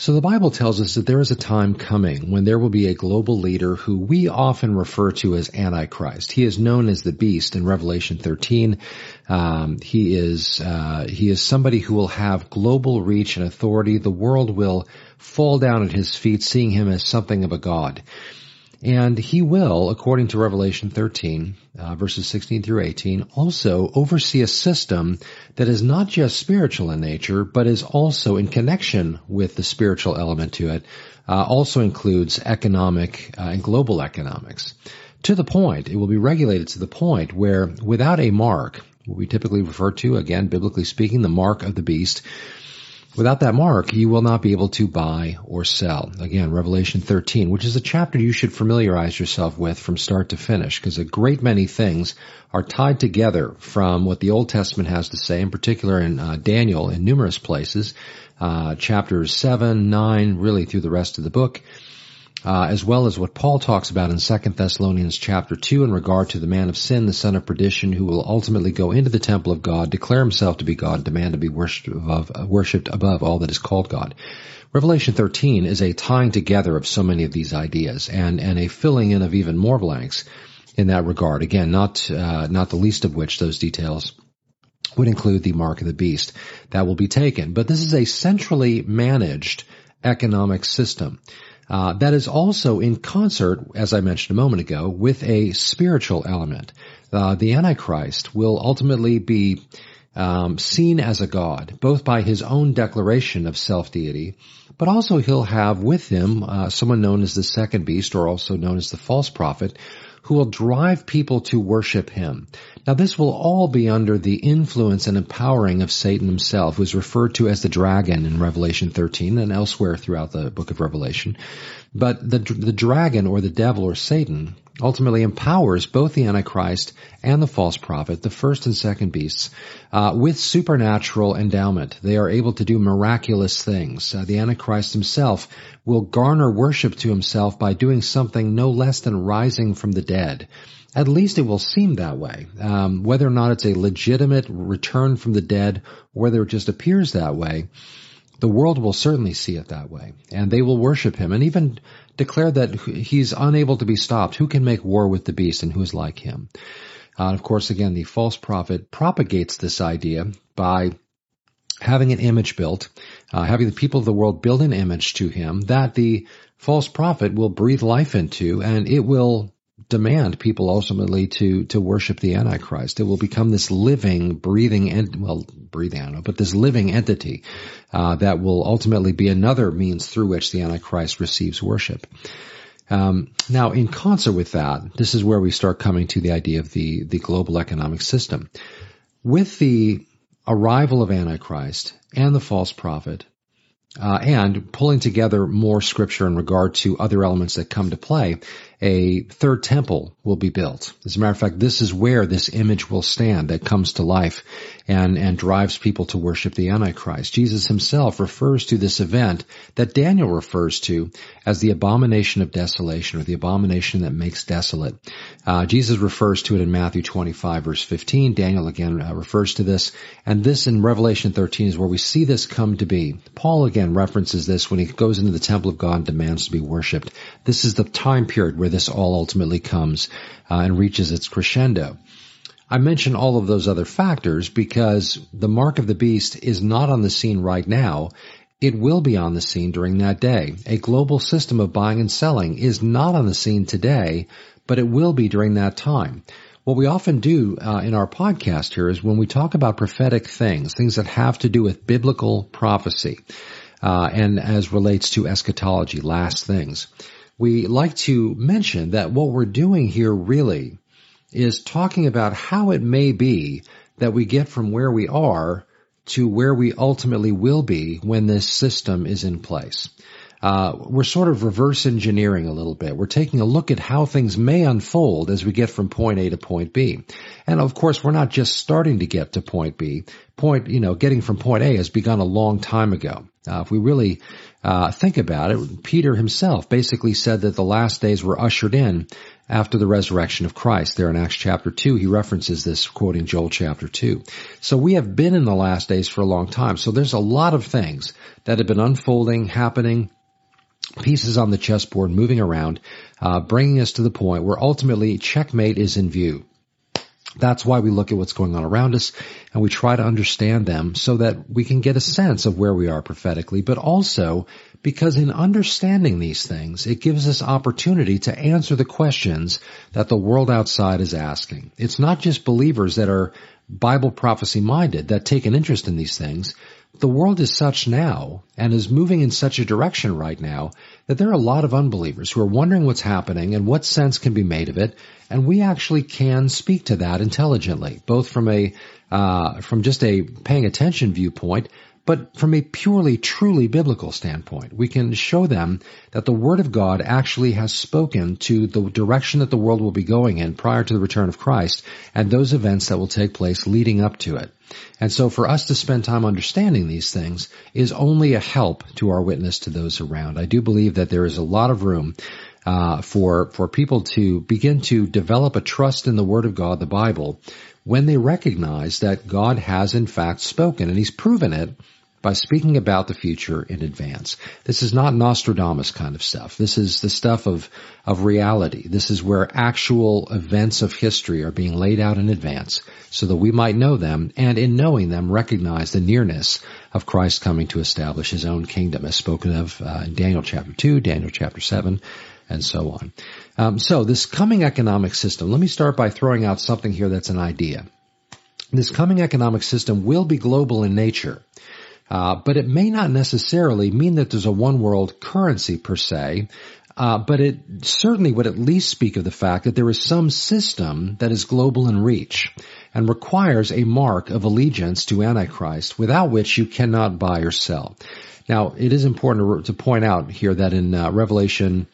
So the Bible tells us that there is a time coming when there will be a global leader who we often refer to as Antichrist. He is known as the Beast in Revelation 13. Um, he is uh, he is somebody who will have global reach and authority. The world will fall down at his feet, seeing him as something of a god. And he will, according to Revelation 13, uh, verses 16 through 18, also oversee a system that is not just spiritual in nature, but is also in connection with the spiritual element to it, uh, also includes economic uh, and global economics. To the point, it will be regulated to the point where without a mark, what we typically refer to, again, biblically speaking, the mark of the beast, Without that mark, you will not be able to buy or sell. Again, Revelation 13, which is a chapter you should familiarize yourself with from start to finish, because a great many things are tied together from what the Old Testament has to say, in particular in uh, Daniel in numerous places, uh, chapters 7, 9, really through the rest of the book, uh, as well as what Paul talks about in 2 Thessalonians chapter 2 in regard to the man of sin, the son of perdition, who will ultimately go into the temple of God, declare himself to be God, demand to be worshipped above, uh, above all that is called God. Revelation 13 is a tying together of so many of these ideas and, and a filling in of even more blanks in that regard. Again, not, uh, not the least of which those details would include the mark of the beast that will be taken. But this is a centrally managed economic system. Uh, that is also in concert, as I mentioned a moment ago, with a spiritual element. Uh, the Antichrist will ultimately be um, seen as a god, both by his own declaration of self-deity, but also he'll have with him uh, someone known as the second beast, or also known as the false prophet, who will drive people to worship him. Now this will all be under the influence and empowering of Satan himself, who is referred to as the dragon in Revelation 13 and elsewhere throughout the book of Revelation. But the, the dragon or the devil or Satan ultimately empowers both the Antichrist and the false prophet, the first and second beasts, uh, with supernatural endowment. They are able to do miraculous things. Uh, the Antichrist himself will garner worship to himself by doing something no less than rising from the dead. At least it will seem that way. Um, whether or not it's a legitimate return from the dead, whether it just appears that way, the world will certainly see it that way, and they will worship him and even declare that he's unable to be stopped. Who can make war with the beast and who is like him? Uh, of course, again, the false prophet propagates this idea by having an image built, uh, having the people of the world build an image to him that the false prophet will breathe life into, and it will demand people ultimately to to worship the Antichrist. It will become this living, breathing, and well, breathing, I don't know, but this living entity uh, that will ultimately be another means through which the Antichrist receives worship. Um, now, in concert with that, this is where we start coming to the idea of the the global economic system. With the arrival of Antichrist and the false prophet, uh, and pulling together more scripture in regard to other elements that come to play, a third temple will be built. As a matter of fact, this is where this image will stand that comes to life and, and drives people to worship the Antichrist. Jesus himself refers to this event that Daniel refers to as the abomination of desolation or the abomination that makes desolate. Uh, Jesus refers to it in Matthew 25 verse 15. Daniel again uh, refers to this. And this in Revelation 13 is where we see this come to be. Paul again references this when he goes into the temple of God and demands to be worshiped. This is the time period where this all ultimately comes uh, and reaches its crescendo. I mention all of those other factors because the mark of the beast is not on the scene right now. It will be on the scene during that day. A global system of buying and selling is not on the scene today, but it will be during that time. What we often do uh, in our podcast here is when we talk about prophetic things, things that have to do with biblical prophecy, uh, and as relates to eschatology, last things we like to mention that what we're doing here really is talking about how it may be that we get from where we are to where we ultimately will be when this system is in place. Uh, we're sort of reverse engineering a little bit. We're taking a look at how things may unfold as we get from point A to point B. And of course, we're not just starting to get to point B. point, you know, getting from point A has begun a long time ago. Uh, if we really uh, think about it, Peter himself basically said that the last days were ushered in after the resurrection of Christ. There in Acts chapter 2, he references this quoting Joel chapter 2. So we have been in the last days for a long time. So there's a lot of things that have been unfolding, happening, pieces on the chessboard moving around, uh, bringing us to the point where ultimately checkmate is in view. That's why we look at what's going on around us and we try to understand them so that we can get a sense of where we are prophetically, but also because in understanding these things, it gives us opportunity to answer the questions that the world outside is asking. It's not just believers that are Bible prophecy minded that take an interest in these things, the world is such now and is moving in such a direction right now that there are a lot of unbelievers who are wondering what's happening and what sense can be made of it. And we actually can speak to that intelligently, both from a, uh, from just a paying attention viewpoint, but from a purely, truly biblical standpoint, we can show them that the Word of God actually has spoken to the direction that the world will be going in prior to the return of Christ and those events that will take place leading up to it. And so for us to spend time understanding these things is only a help to our witness to those around. I do believe that there is a lot of room uh, for for people to begin to develop a trust in the Word of God, the Bible, when they recognize that God has in fact spoken and He's proven it by speaking about the future in advance. This is not Nostradamus kind of stuff. This is the stuff of, of reality. This is where actual events of history are being laid out in advance so that we might know them and in knowing them recognize the nearness of Christ coming to establish his own kingdom as spoken of uh, in Daniel chapter 2, Daniel chapter 7, and so on. Um, so this coming economic system, let me start by throwing out something here that's an idea. This coming economic system will be global in nature. Uh, but it may not necessarily mean that there's a one world currency per se. Uh, but it certainly would at least speak of the fact that there is some system that is global in reach and requires a mark of allegiance to Antichrist without which you cannot buy or sell. Now, it is important to, to point out here that in uh, Revelation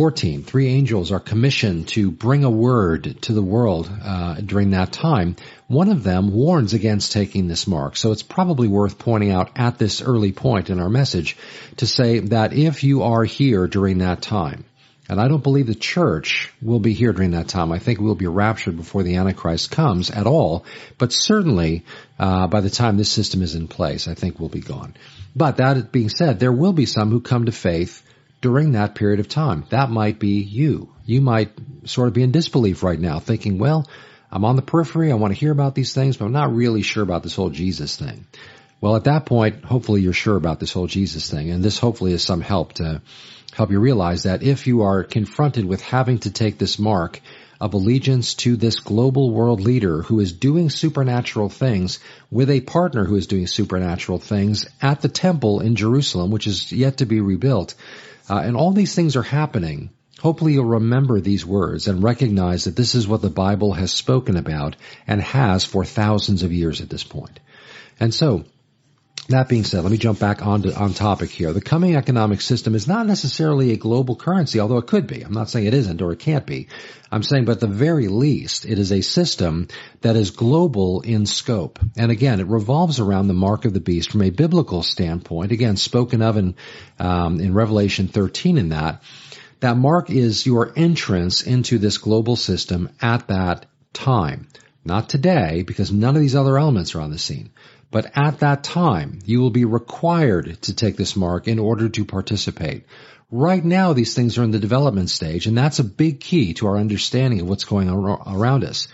14, three angels are commissioned to bring a word to the world uh, during that time. One of them warns against taking this mark, so it's probably worth pointing out at this early point in our message to say that if you are here during that time, and I don't believe the church will be here during that time. I think we'll be raptured before the Antichrist comes at all. But certainly, uh, by the time this system is in place, I think we'll be gone. But that being said, there will be some who come to faith during that period of time. That might be you. You might sort of be in disbelief right now, thinking, well, I'm on the periphery, I want to hear about these things, but I'm not really sure about this whole Jesus thing. Well, at that point, hopefully you're sure about this whole Jesus thing, and this hopefully is some help to help you realize that if you are confronted with having to take this mark of allegiance to this global world leader who is doing supernatural things with a partner who is doing supernatural things at the temple in Jerusalem, which is yet to be rebuilt, uh, and all these things are happening. Hopefully you'll remember these words and recognize that this is what the Bible has spoken about and has for thousands of years at this point. And so, that being said, let me jump back on to, on topic here. The coming economic system is not necessarily a global currency, although it could be. I'm not saying it isn't or it can't be. I'm saying, but at the very least, it is a system that is global in scope. And again, it revolves around the mark of the beast from a biblical standpoint. Again, spoken of in um, in Revelation 13. In that, that mark is your entrance into this global system at that time. Not today, because none of these other elements are on the scene. But at that time, you will be required to take this mark in order to participate. Right now, these things are in the development stage, and that's a big key to our understanding of what's going on around us.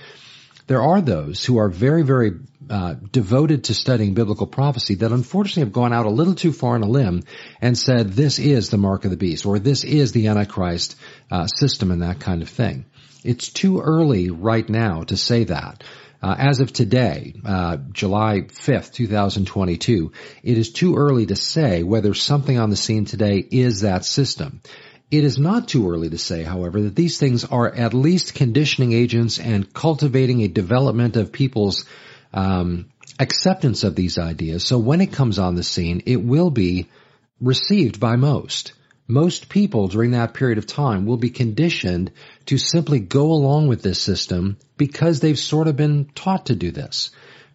There are those who are very, very uh, devoted to studying biblical prophecy that unfortunately have gone out a little too far on a limb and said this is the mark of the beast or this is the Antichrist uh, system and that kind of thing. It's too early right now to say that. Uh, as of today, uh, July 5th, 2022, it is too early to say whether something on the scene today is that system. It is not too early to say, however, that these things are at least conditioning agents and cultivating a development of people's um, acceptance of these ideas. So when it comes on the scene, it will be received by most most people during that period of time will be conditioned to simply go along with this system because they've sort of been taught to do this.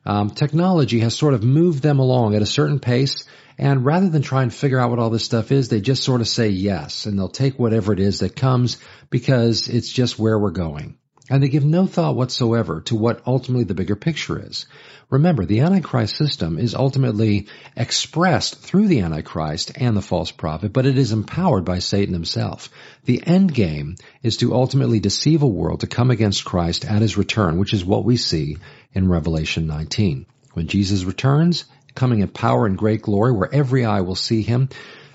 um, technology has sort of moved them along at a certain pace. And rather than try and figure out what all this stuff is, they just sort of say yes and they'll take whatever it is that comes because it's just where we're going. And they give no thought whatsoever to what ultimately the bigger picture is. Remember, the Antichrist system is ultimately expressed through the Antichrist and the false prophet, but it is empowered by Satan himself. The end game is to ultimately deceive a world to come against Christ at his return, which is what we see in Revelation 19. When Jesus returns, coming in power and great glory, where every eye will see him,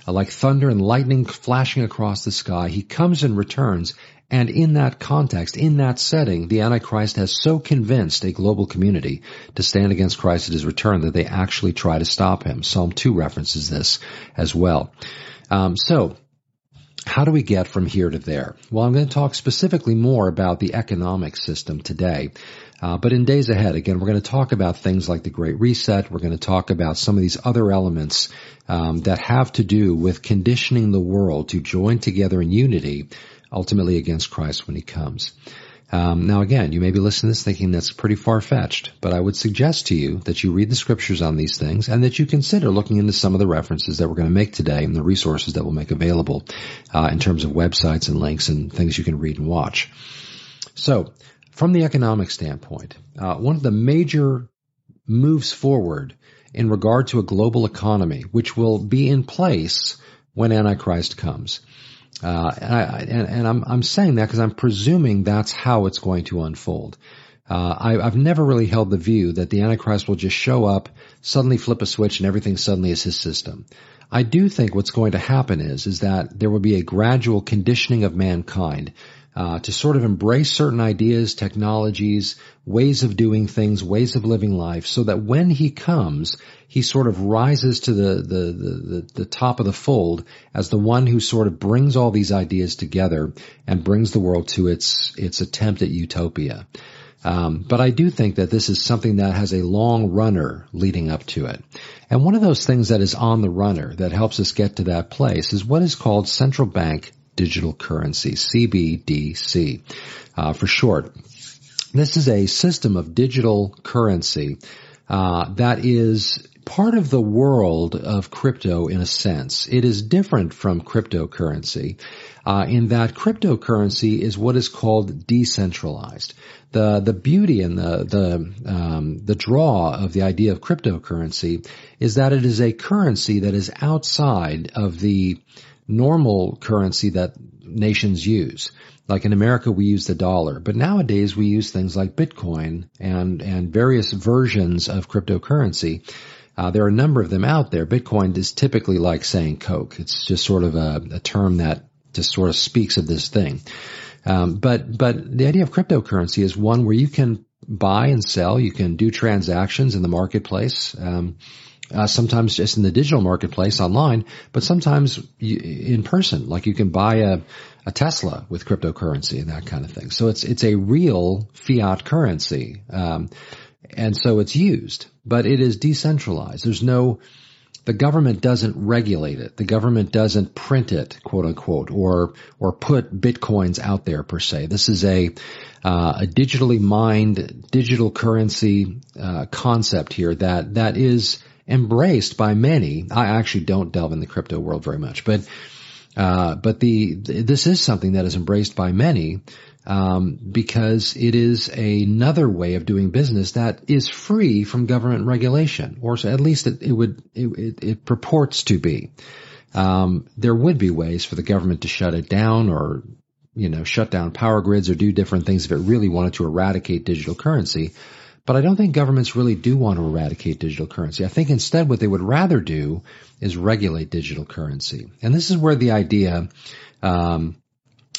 like thunder and lightning flashing across the sky, he comes and returns and in that context, in that setting, the Antichrist has so convinced a global community to stand against Christ at his return that they actually try to stop him. Psalm 2 references this as well. Um, so, how do we get from here to there? Well, I'm going to talk specifically more about the economic system today. Uh, but in days ahead, again, we're going to talk about things like the Great Reset. We're going to talk about some of these other elements um, that have to do with conditioning the world to join together in unity ultimately against Christ when he comes. Um, now again, you may be listening to this thinking that's pretty far-fetched, but I would suggest to you that you read the scriptures on these things and that you consider looking into some of the references that we're going to make today and the resources that we'll make available uh, in terms of websites and links and things you can read and watch. So, from the economic standpoint, uh, one of the major moves forward in regard to a global economy, which will be in place when Antichrist comes, uh, and, I, and, and I'm, I'm saying that because I'm presuming that's how it's going to unfold. Uh, I, have never really held the view that the Antichrist will just show up, suddenly flip a switch, and everything suddenly is his system. I do think what's going to happen is, is that there will be a gradual conditioning of mankind uh, to sort of embrace certain ideas, technologies, ways of doing things, ways of living life, so that when he comes, he sort of rises to the, the, the, the, top of the fold as the one who sort of brings all these ideas together and brings the world to its, its attempt at utopia. Um, but I do think that this is something that has a long runner leading up to it. And one of those things that is on the runner that helps us get to that place is what is called central bank digital currency, CBDC uh, for short. This is a system of digital currency uh, that is part of the world of crypto in a sense. It is different from cryptocurrency uh, in that cryptocurrency is what is called decentralized. The the beauty and the the um, the draw of the idea of cryptocurrency is that it is a currency that is outside of the normal currency that nations use. Like in America, we use the dollar, but nowadays we use things like Bitcoin and, and various versions of cryptocurrency. Uh, there are a number of them out there. Bitcoin is typically like saying Coke. It's just sort of a, a term that just sort of speaks of this thing. Um, but but the idea of cryptocurrency is one where you can buy and sell. You can do transactions in the marketplace. Um, uh, sometimes just in the digital marketplace online, but sometimes you, in person. Like you can buy a, a Tesla with cryptocurrency and that kind of thing. So it's it's a real fiat currency, um, and so it's used, but it is decentralized. There's no the government doesn't regulate it. The government doesn't print it, quote unquote, or or put bitcoins out there per se. This is a uh, a digitally mined digital currency uh, concept here that that is embraced by many. I actually don't delve in the crypto world very much, but uh, but the this is something that is embraced by many um, because it is another way of doing business that is free from government regulation, or so at least it, it would it, it, purports to be. Um, there would be ways for the government to shut it down, or you know, shut down power grids, or do different things if it really wanted to eradicate digital currency. But I don't think governments really do want to eradicate digital currency. I think instead what they would rather do is regulate digital currency. And this is where the idea um,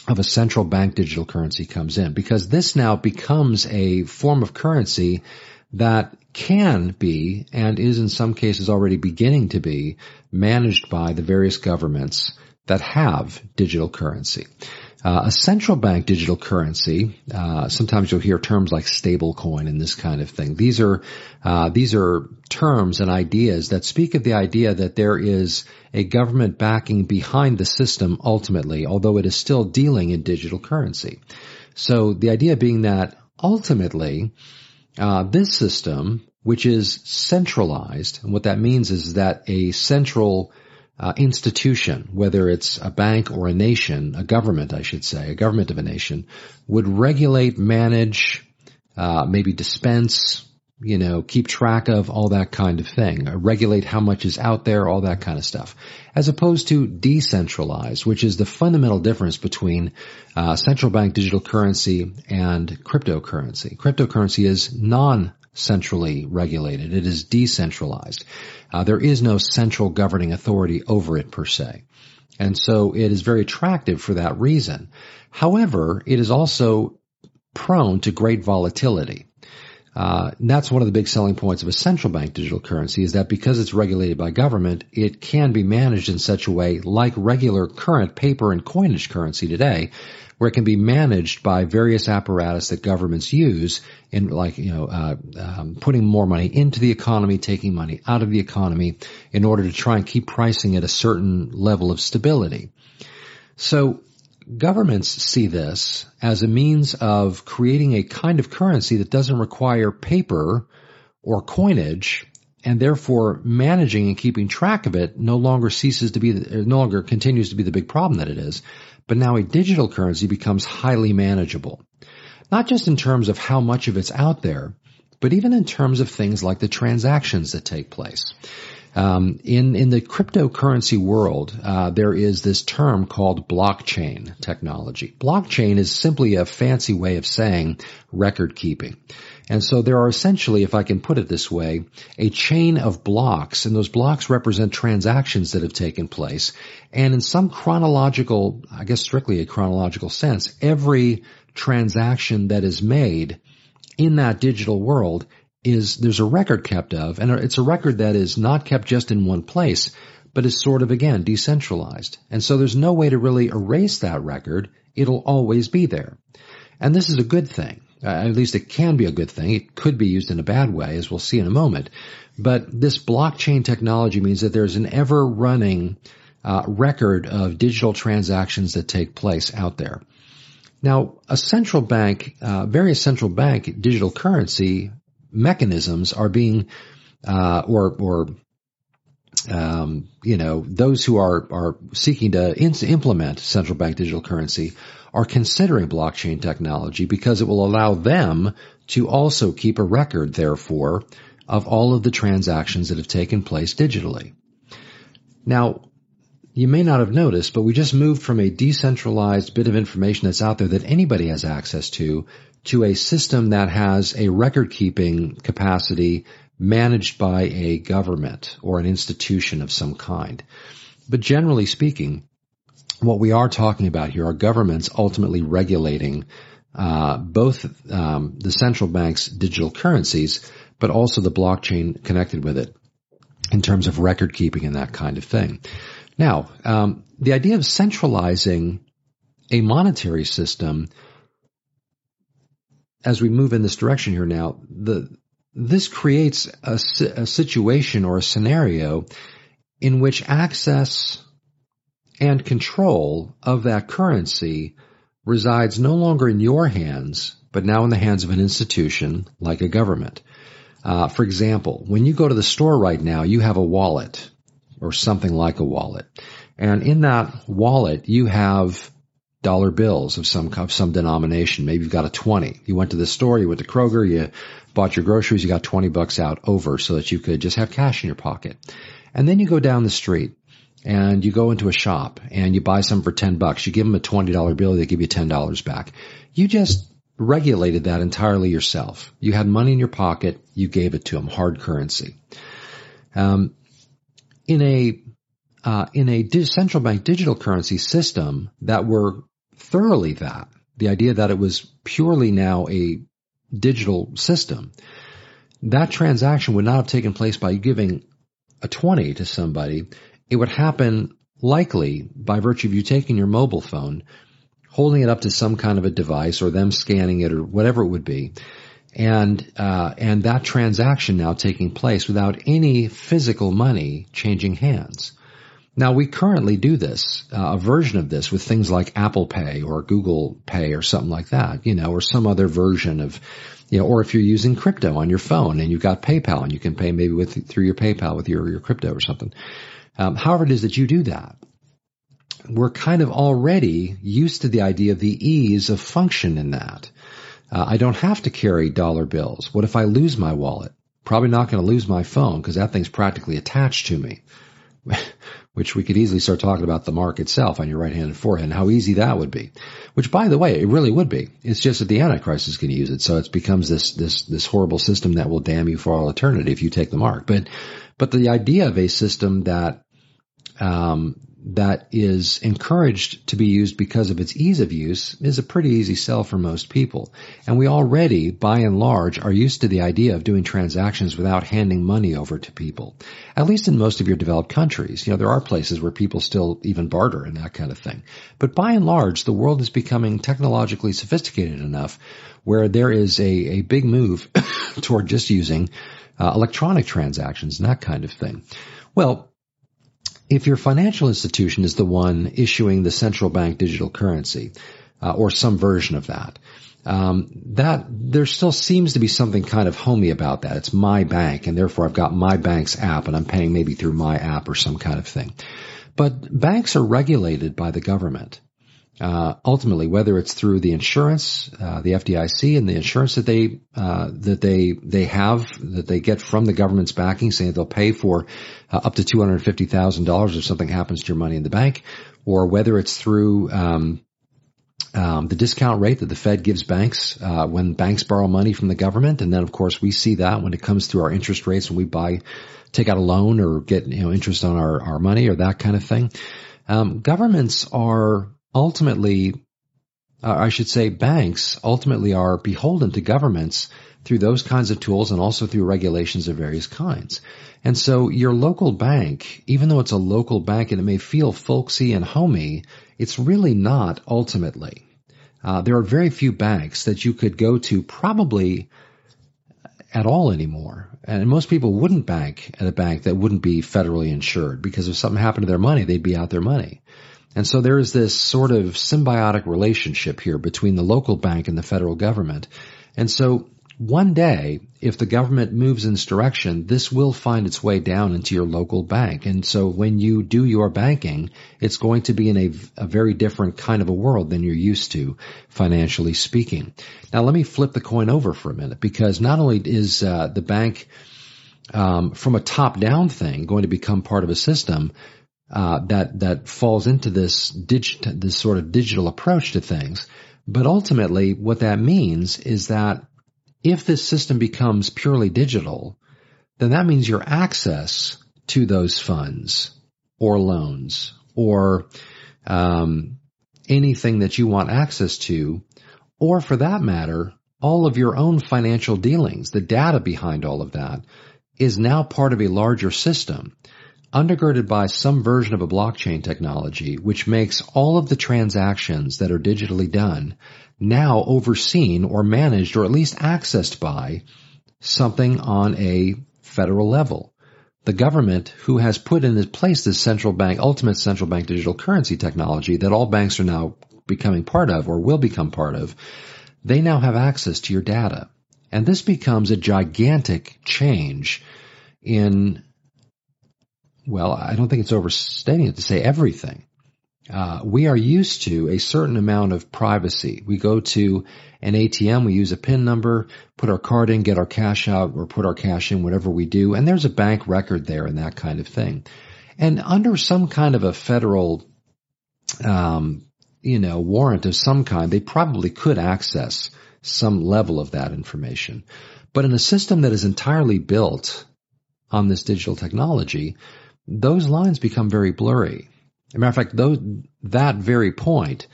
of a central bank digital currency comes in, because this now becomes a form of currency that can be and is in some cases already beginning to be managed by the various governments that have digital currency. Uh, a central bank digital currency. Uh, sometimes you'll hear terms like stable coin and this kind of thing. These are uh, these are terms and ideas that speak of the idea that there is a government backing behind the system ultimately, although it is still dealing in digital currency. So the idea being that ultimately uh, this system which is centralized. And what that means is that a central uh, institution, whether it's a bank or a nation, a government, I should say, a government of a nation, would regulate, manage, uh, maybe dispense, you know, keep track of all that kind of thing, uh, regulate how much is out there, all that kind of stuff, as opposed to decentralized, which is the fundamental difference between uh, central bank digital currency and cryptocurrency. Cryptocurrency is non centrally regulated. It is decentralized. Uh, there is no central governing authority over it per se. And so it is very attractive for that reason. However, it is also prone to great volatility. Uh, that's one of the big selling points of a central bank digital currency is that because it's regulated by government, it can be managed in such a way like regular current paper and coinage currency today, where it can be managed by various apparatus that governments use in like, you know, uh, um, putting more money into the economy, taking money out of the economy in order to try and keep pricing at a certain level of stability. So Governments see this as a means of creating a kind of currency that doesn't require paper or coinage and therefore managing and keeping track of it no longer ceases to be, no longer continues to be the big problem that it is. But now a digital currency becomes highly manageable. Not just in terms of how much of it's out there, but even in terms of things like the transactions that take place. Um, in in the cryptocurrency world, uh, there is this term called blockchain technology. Blockchain is simply a fancy way of saying record keeping. And so there are essentially, if I can put it this way, a chain of blocks, and those blocks represent transactions that have taken place. And in some chronological, I guess strictly a chronological sense, every transaction that is made in that digital world is there's a record kept of, and it's a record that is not kept just in one place, but is sort of again decentralized. And so there's no way to really erase that record. It'll always be there. And this is a good thing. Uh, at least it can be a good thing. It could be used in a bad way, as we'll see in a moment. But this blockchain technology means that there's an ever running uh, record of digital transactions that take place out there. Now, a central bank, uh, various central bank digital currency mechanisms are being, uh, or, or, um, you know, those who are, are seeking to in- implement central bank digital currency are considering blockchain technology because it will allow them to also keep a record, therefore, of all of the transactions that have taken place digitally. Now, you may not have noticed, but we just moved from a decentralized bit of information that's out there that anybody has access to to a system that has a record keeping capacity managed by a government or an institution of some kind. But generally speaking, what we are talking about here are governments ultimately regulating uh, both um, the central bank's digital currencies, but also the blockchain connected with it in terms of record keeping and that kind of thing. Now, um, the idea of centralizing a monetary system as we move in this direction here now, the, this creates a, a situation or a scenario in which access and control of that currency resides no longer in your hands, but now in the hands of an institution like a government. Uh, for example, when you go to the store right now, you have a wallet or something like a wallet. And in that wallet, you have dollar bills of some some denomination. Maybe you've got a 20. You went to the store, you went to Kroger, you bought your groceries, you got 20 bucks out over so that you could just have cash in your pocket. And then you go down the street and you go into a shop and you buy some for 10 bucks. You give them a $20 bill, they give you $10 back. You just regulated that entirely yourself. You had money in your pocket, you gave it to them, hard currency. Um, in a uh, in a central bank digital currency system that were thoroughly that. The idea that it was purely now a digital system. That transaction would not have taken place by giving a 20 to somebody. It would happen likely by virtue of you taking your mobile phone, holding it up to some kind of a device or them scanning it or whatever it would be. And, uh, and that transaction now taking place without any physical money changing hands. Now we currently do this, uh, a version of this with things like Apple Pay or Google Pay or something like that, you know, or some other version of, you know, or if you're using crypto on your phone and you've got PayPal and you can pay maybe with, through your PayPal with your, your crypto or something. Um, however it is that you do that, we're kind of already used to the idea of the ease of function in that. Uh, I don't have to carry dollar bills. What if I lose my wallet? Probably not going to lose my phone because that thing's practically attached to me. which we could easily start talking about the mark itself on your right hand and forehead and how easy that would be. Which by the way, it really would be. It's just that the Antichrist is going to use it. So it becomes this, this, this horrible system that will damn you for all eternity if you take the mark. But, but the idea of a system that, um, that is encouraged to be used because of its ease of use is a pretty easy sell for most people. And we already, by and large, are used to the idea of doing transactions without handing money over to people. At least in most of your developed countries. You know, there are places where people still even barter and that kind of thing. But by and large, the world is becoming technologically sophisticated enough where there is a, a big move toward just using uh, electronic transactions and that kind of thing. Well, if your financial institution is the one issuing the central bank digital currency, uh, or some version of that, um, that there still seems to be something kind of homey about that. It's my bank, and therefore I've got my bank's app, and I'm paying maybe through my app or some kind of thing. But banks are regulated by the government uh, ultimately, whether it's through the insurance, uh, the FDIC, and the insurance that they uh, that they they have that they get from the government's backing, saying they'll pay for uh, up to two hundred fifty thousand dollars if something happens to your money in the bank, or whether it's through um, um, the discount rate that the Fed gives banks uh, when banks borrow money from the government, and then of course we see that when it comes to our interest rates when we buy, take out a loan or get you know interest on our our money or that kind of thing. Um, governments are ultimately, uh, I should say banks ultimately are beholden to governments through those kinds of tools and also through regulations of various kinds. And so your local bank, even though it's a local bank and it may feel folksy and homey, it's really not ultimately. Uh, there are very few banks that you could go to probably at all anymore. And most people wouldn't bank at a bank that wouldn't be federally insured because if something happened to their money, they'd be out their money. And so there is this sort of symbiotic relationship here between the local bank and the federal government. And so one day, if the government moves in this direction, this will find its way down into your local bank. And so when you do your banking, it's going to be in a, a very different kind of a world than you're used to, financially speaking. Now let me flip the coin over for a minute because not only is uh, the bank um, from a top-down thing going to become part of a system, uh, that that falls into this digit this sort of digital approach to things. But ultimately, what that means is that if this system becomes purely digital, then that means your access to those funds or loans or um, anything that you want access to, or for that matter, all of your own financial dealings, the data behind all of that, is now part of a larger system undergirded by some version of a blockchain technology, which makes all of the transactions that are digitally done now overseen or managed or at least accessed by something on a federal level. The government who has put in place this central bank, ultimate central bank digital currency technology that all banks are now becoming part of or will become part of, they now have access to your data. And this becomes a gigantic change in well, I don't think it's overstating it to say everything. Uh, we are used to a certain amount of privacy. We go to an ATM, we use a PIN number, put our card in, get our cash out, or put our cash in, whatever we do, and there's a bank record there and that kind of thing. And under some kind of a federal, um, you know, warrant of some kind, they probably could access some level of that information. But in a system that is entirely built on this digital technology, those lines become very blurry. As a matter of fact, those, that very point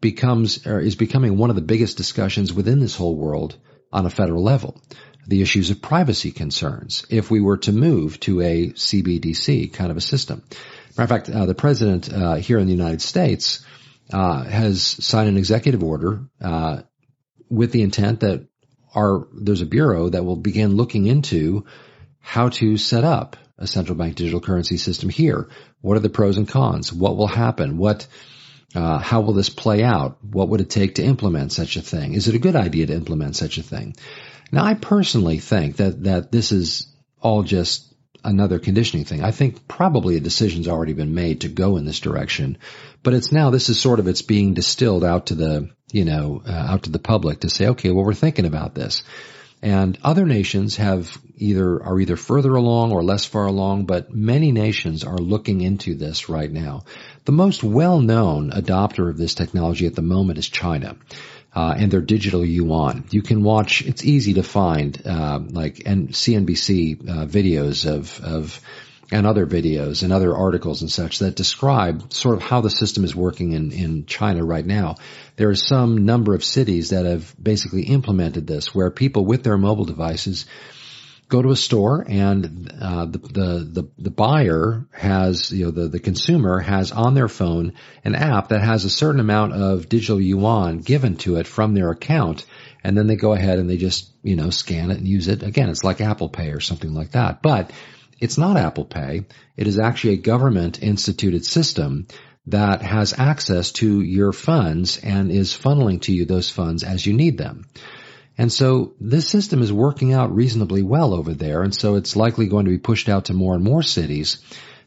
becomes is becoming one of the biggest discussions within this whole world on a federal level. The issues of privacy concerns if we were to move to a CBDC kind of a system. Matter of fact, uh, the president uh, here in the United States uh, has signed an executive order uh, with the intent that our there's a bureau that will begin looking into how to set up a central bank digital currency system here? What are the pros and cons? What will happen? What uh, how will this play out? What would it take to implement such a thing? Is it a good idea to implement such a thing? Now, I personally think that that this is all just another conditioning thing. I think probably a decision's already been made to go in this direction, but it's now this is sort of it's being distilled out to the you know uh, out to the public to say, okay, well we're thinking about this. And other nations have either, are either further along or less far along, but many nations are looking into this right now. The most well-known adopter of this technology at the moment is China. Uh, and their digital yuan. You can watch. It's easy to find, uh, like and CNBC uh, videos of of and other videos and other articles and such that describe sort of how the system is working in, in China right now. There are some number of cities that have basically implemented this where people with their mobile devices go to a store and uh, the, the, the the buyer has you know the the consumer has on their phone an app that has a certain amount of digital yuan given to it from their account and then they go ahead and they just you know scan it and use it again it's like Apple Pay or something like that but it's not Apple Pay. It is actually a government instituted system that has access to your funds and is funneling to you those funds as you need them. And so this system is working out reasonably well over there, and so it's likely going to be pushed out to more and more cities.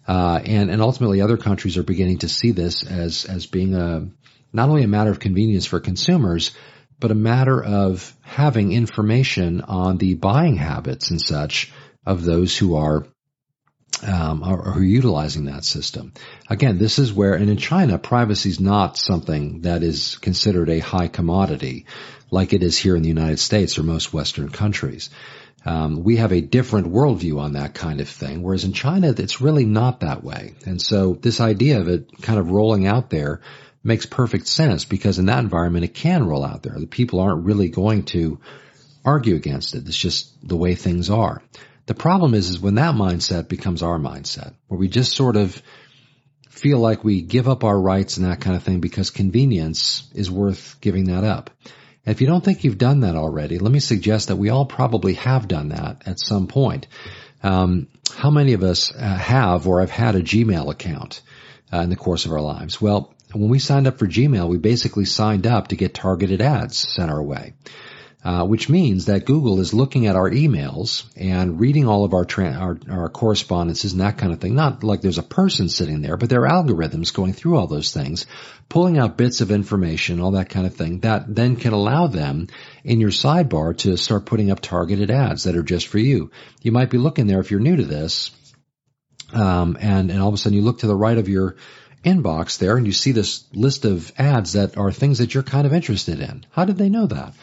Uh, and, and ultimately other countries are beginning to see this as, as being a, not only a matter of convenience for consumers, but a matter of having information on the buying habits and such of those who are um, are, are, utilizing that system. Again, this is where, and in China, privacy is not something that is considered a high commodity like it is here in the United States or most Western countries. Um, we have a different worldview on that kind of thing, whereas in China, it's really not that way. And so this idea of it kind of rolling out there makes perfect sense because in that environment, it can roll out there. The people aren't really going to argue against it. It's just the way things are. The problem is, is when that mindset becomes our mindset, where we just sort of feel like we give up our rights and that kind of thing because convenience is worth giving that up. And if you don't think you've done that already, let me suggest that we all probably have done that at some point. Um, how many of us uh, have or have had a Gmail account uh, in the course of our lives? Well, when we signed up for Gmail, we basically signed up to get targeted ads sent our way uh, which means that Google is looking at our emails and reading all of our, tra- our, our correspondences and that kind of thing. Not like there's a person sitting there, but there are algorithms going through all those things, pulling out bits of information, all that kind of thing. That then can allow them in your sidebar to start putting up targeted ads that are just for you. You might be looking there if you're new to this, um, and and all of a sudden you look to the right of your inbox there and you see this list of ads that are things that you're kind of interested in. How did they know that?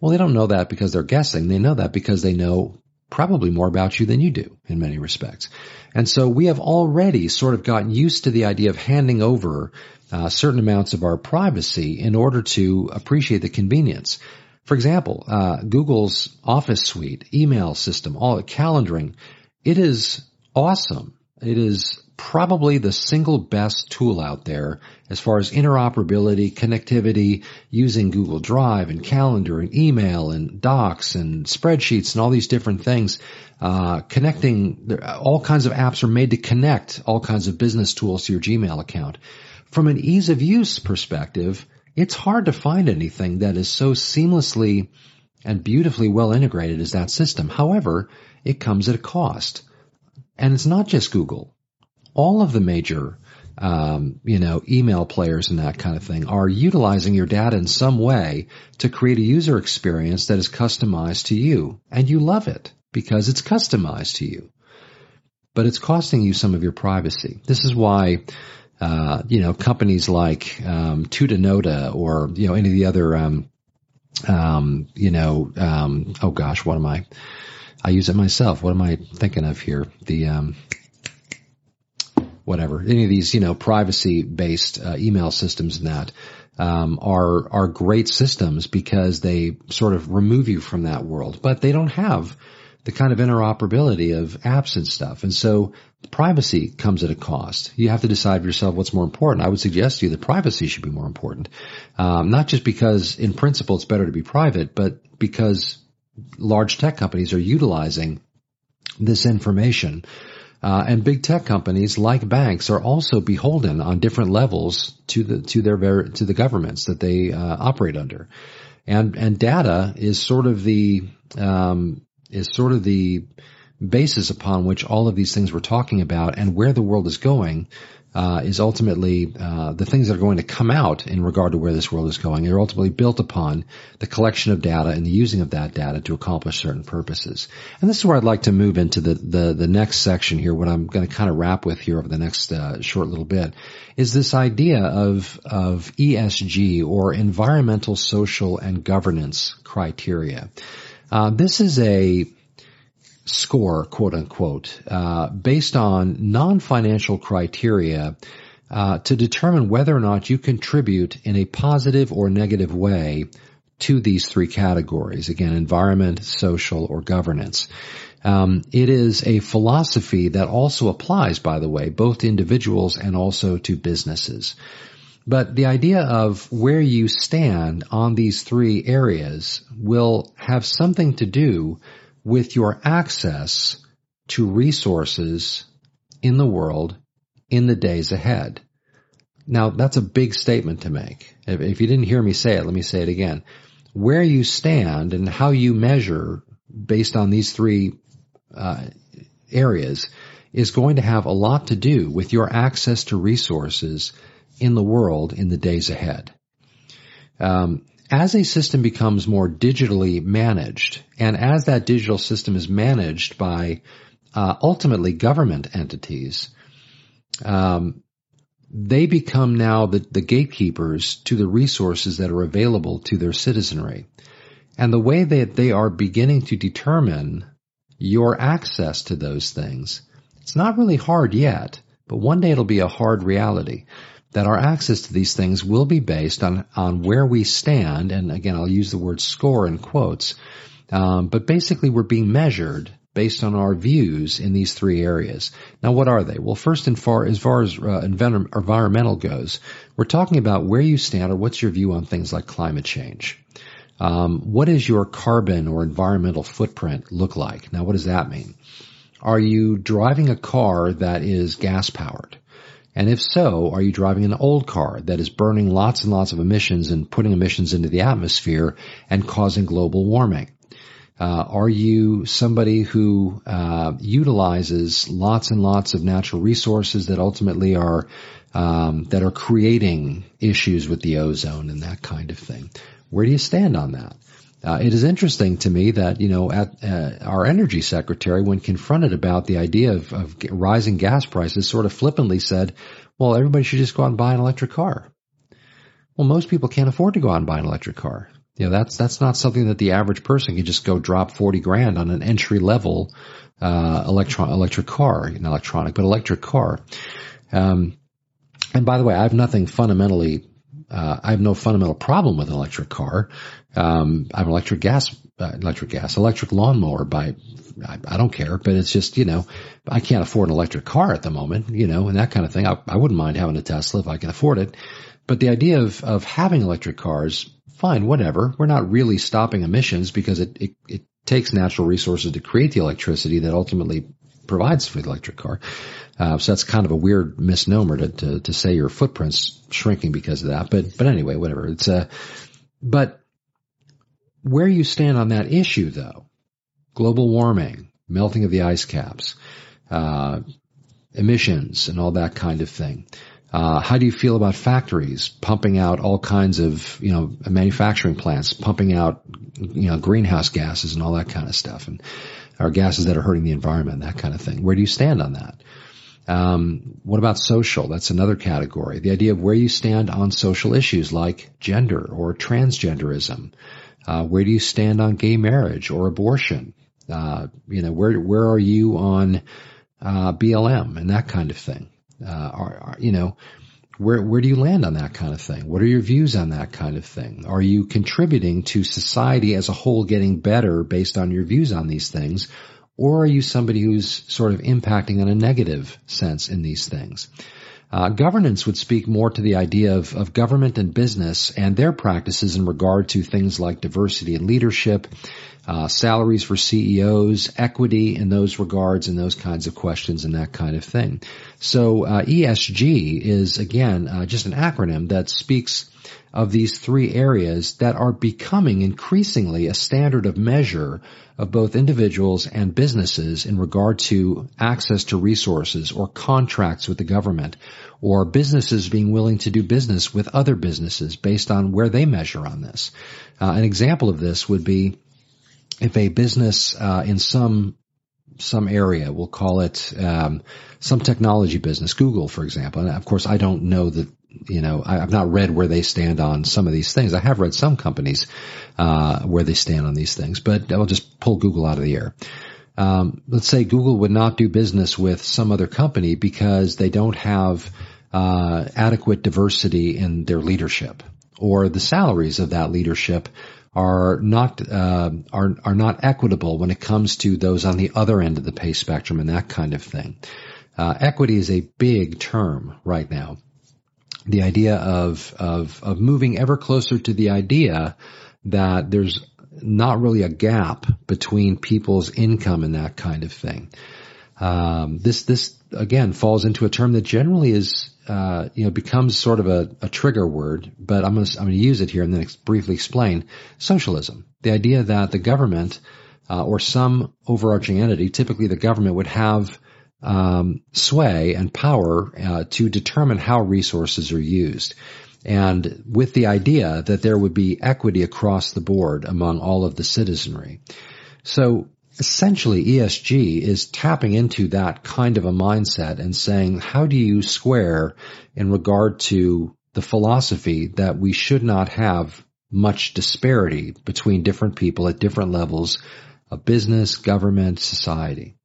Well, they don't know that because they're guessing. They know that because they know probably more about you than you do in many respects. And so we have already sort of gotten used to the idea of handing over uh, certain amounts of our privacy in order to appreciate the convenience. For example, uh, Google's Office suite, email system, all the calendaring, it is awesome. It is probably the single best tool out there as far as interoperability, connectivity, using Google Drive and Calendar and email and docs and spreadsheets and all these different things. Uh, connecting, all kinds of apps are made to connect all kinds of business tools to your Gmail account. From an ease of use perspective, it's hard to find anything that is so seamlessly and beautifully well integrated as that system. However, it comes at a cost. And it's not just Google all of the major um, you know, email players and that kind of thing are utilizing your data in some way to create a user experience that is customized to you. And you love it because it's customized to you. But it's costing you some of your privacy. This is why, uh, you know, companies like um, Tutanota or, you know, any of the other, um, um, you know, um, oh gosh, what am I? I use it myself. What am I thinking of here? The, um, whatever, any of these, you know, privacy based uh, email systems and that, um, are, are great systems because they sort of remove you from that world, but they don't have the kind of interoperability of apps and stuff. And so privacy comes at a cost. You have to decide for yourself what's more important. I would suggest to you that privacy should be more important. Um, not just because in principle it's better to be private, but because large tech companies are utilizing this information Uh, and big tech companies like banks are also beholden on different levels to the to their to the governments that they uh, operate under, and and data is sort of the um, is sort of the basis upon which all of these things we're talking about and where the world is going uh, is ultimately uh, the things that are going to come out in regard to where this world is going are ultimately built upon the collection of data and the using of that data to accomplish certain purposes. And this is where I'd like to move into the the, the next section here. What I'm going to kind of wrap with here over the next uh, short little bit is this idea of of ESG or environmental, social, and governance criteria. Uh, this is a score, quote unquote, uh, based on non-financial criteria uh, to determine whether or not you contribute in a positive or negative way to these three categories. Again, environment, social, or governance. Um, it is a philosophy that also applies, by the way, both to individuals and also to businesses. But the idea of where you stand on these three areas will have something to do with your access to resources in the world in the days ahead. Now, that's a big statement to make. If, you didn't hear me say it, let me say it again. Where you stand and how you measure based on these three uh, areas is going to have a lot to do with your access to resources in the world in the days ahead. Um, as a system becomes more digitally managed, and as that digital system is managed by uh, ultimately government entities, um, they become now the, the gatekeepers to the resources that are available to their citizenry. And the way that they are beginning to determine your access to those things, it's not really hard yet, but one day it'll be a hard reality that our access to these things will be based on, on where we stand. And again, I'll use the word score in quotes. Um, but basically we're being measured based on our views in these three areas. Now, what are they? Well, first and far, as far as uh, environmental goes, we're talking about where you stand or what's your view on things like climate change. Um, what does your carbon or environmental footprint look like? Now, what does that mean? Are you driving a car that is gas powered? And if so, are you driving an old car that is burning lots and lots of emissions and putting emissions into the atmosphere and causing global warming? Uh, are you somebody who uh, utilizes lots and lots of natural resources that ultimately are um, that are creating issues with the ozone and that kind of thing? Where do you stand on that? Uh, it is interesting to me that you know at uh, our energy secretary, when confronted about the idea of, of, rising gas prices, sort of flippantly said, "Well, everybody should just go out and buy an electric car." Well, most people can't afford to go out and buy an electric car. You know, that's that's not something that the average person can just go drop forty grand on an entry level uh, electron electric car, an electronic but electric car. Um, and by the way, I have nothing fundamentally uh, I have no fundamental problem with an electric car. Um, I have an electric gas, uh, electric gas, electric lawnmower by, I, I, don't care, but it's just, you know, I can't afford an electric car at the moment, you know, and that kind of thing. I, I wouldn't mind having a Tesla if I can afford it. But the idea of, of having electric cars, fine, whatever. We're not really stopping emissions because it, it, it takes natural resources to create the electricity that ultimately provides for the electric car. Uh, so that's kind of a weird misnomer to, to, to say your footprint's shrinking because of that. But, but anyway, whatever. It's, uh, but where you stand on that issue though, global warming, melting of the ice caps, uh, emissions and all that kind of thing. Uh, how do you feel about factories pumping out all kinds of, you know, manufacturing plants pumping out, you know, greenhouse gases and all that kind of stuff and, or gases that are hurting the environment, that kind of thing. Where do you stand on that? Um, what about social? That's another category. The idea of where you stand on social issues like gender or transgenderism. Uh, where do you stand on gay marriage or abortion? Uh, you know, where where are you on uh, BLM and that kind of thing? Uh, are, are, you know, where where do you land on that kind of thing? What are your views on that kind of thing? Are you contributing to society as a whole getting better based on your views on these things, or are you somebody who's sort of impacting in a negative sense in these things? Uh, governance would speak more to the idea of, of government and business and their practices in regard to things like diversity and leadership, uh, salaries for CEOs, equity in those regards, and those kinds of questions and that kind of thing. So uh, ESG is again uh, just an acronym that speaks of these three areas that are becoming increasingly a standard of measure of both individuals and businesses in regard to access to resources or contracts with the government or businesses being willing to do business with other businesses based on where they measure on this. Uh, an example of this would be if a business uh, in some some area, we'll call it um, some technology business, Google, for example. And of course, I don't know that you know I, have not read where they stand on some of these things. I have read some companies uh, where they stand on these things, but I'll just pull Google out of the air. Um, let's say Google would not do business with some other company because they don't have uh, adequate diversity in their leadership or the salaries of that leadership are not uh, are are not equitable when it comes to those on the other end of the pay spectrum and that kind of thing. Uh, equity is a big term right now. The idea of of of moving ever closer to the idea that there's not really a gap between people's income and that kind of thing. Um, this this again falls into a term that generally is uh, you know becomes sort of a, a trigger word, but I'm going to I'm going to use it here and then ex- briefly explain socialism. The idea that the government uh, or some overarching entity, typically the government, would have um, sway and power uh, to determine how resources are used. And with the idea that there would be equity across the board among all of the citizenry. So essentially ESG is tapping into that kind of a mindset and saying, how do you square in regard to the philosophy that we should not have much disparity between different people at different levels of business, government, society.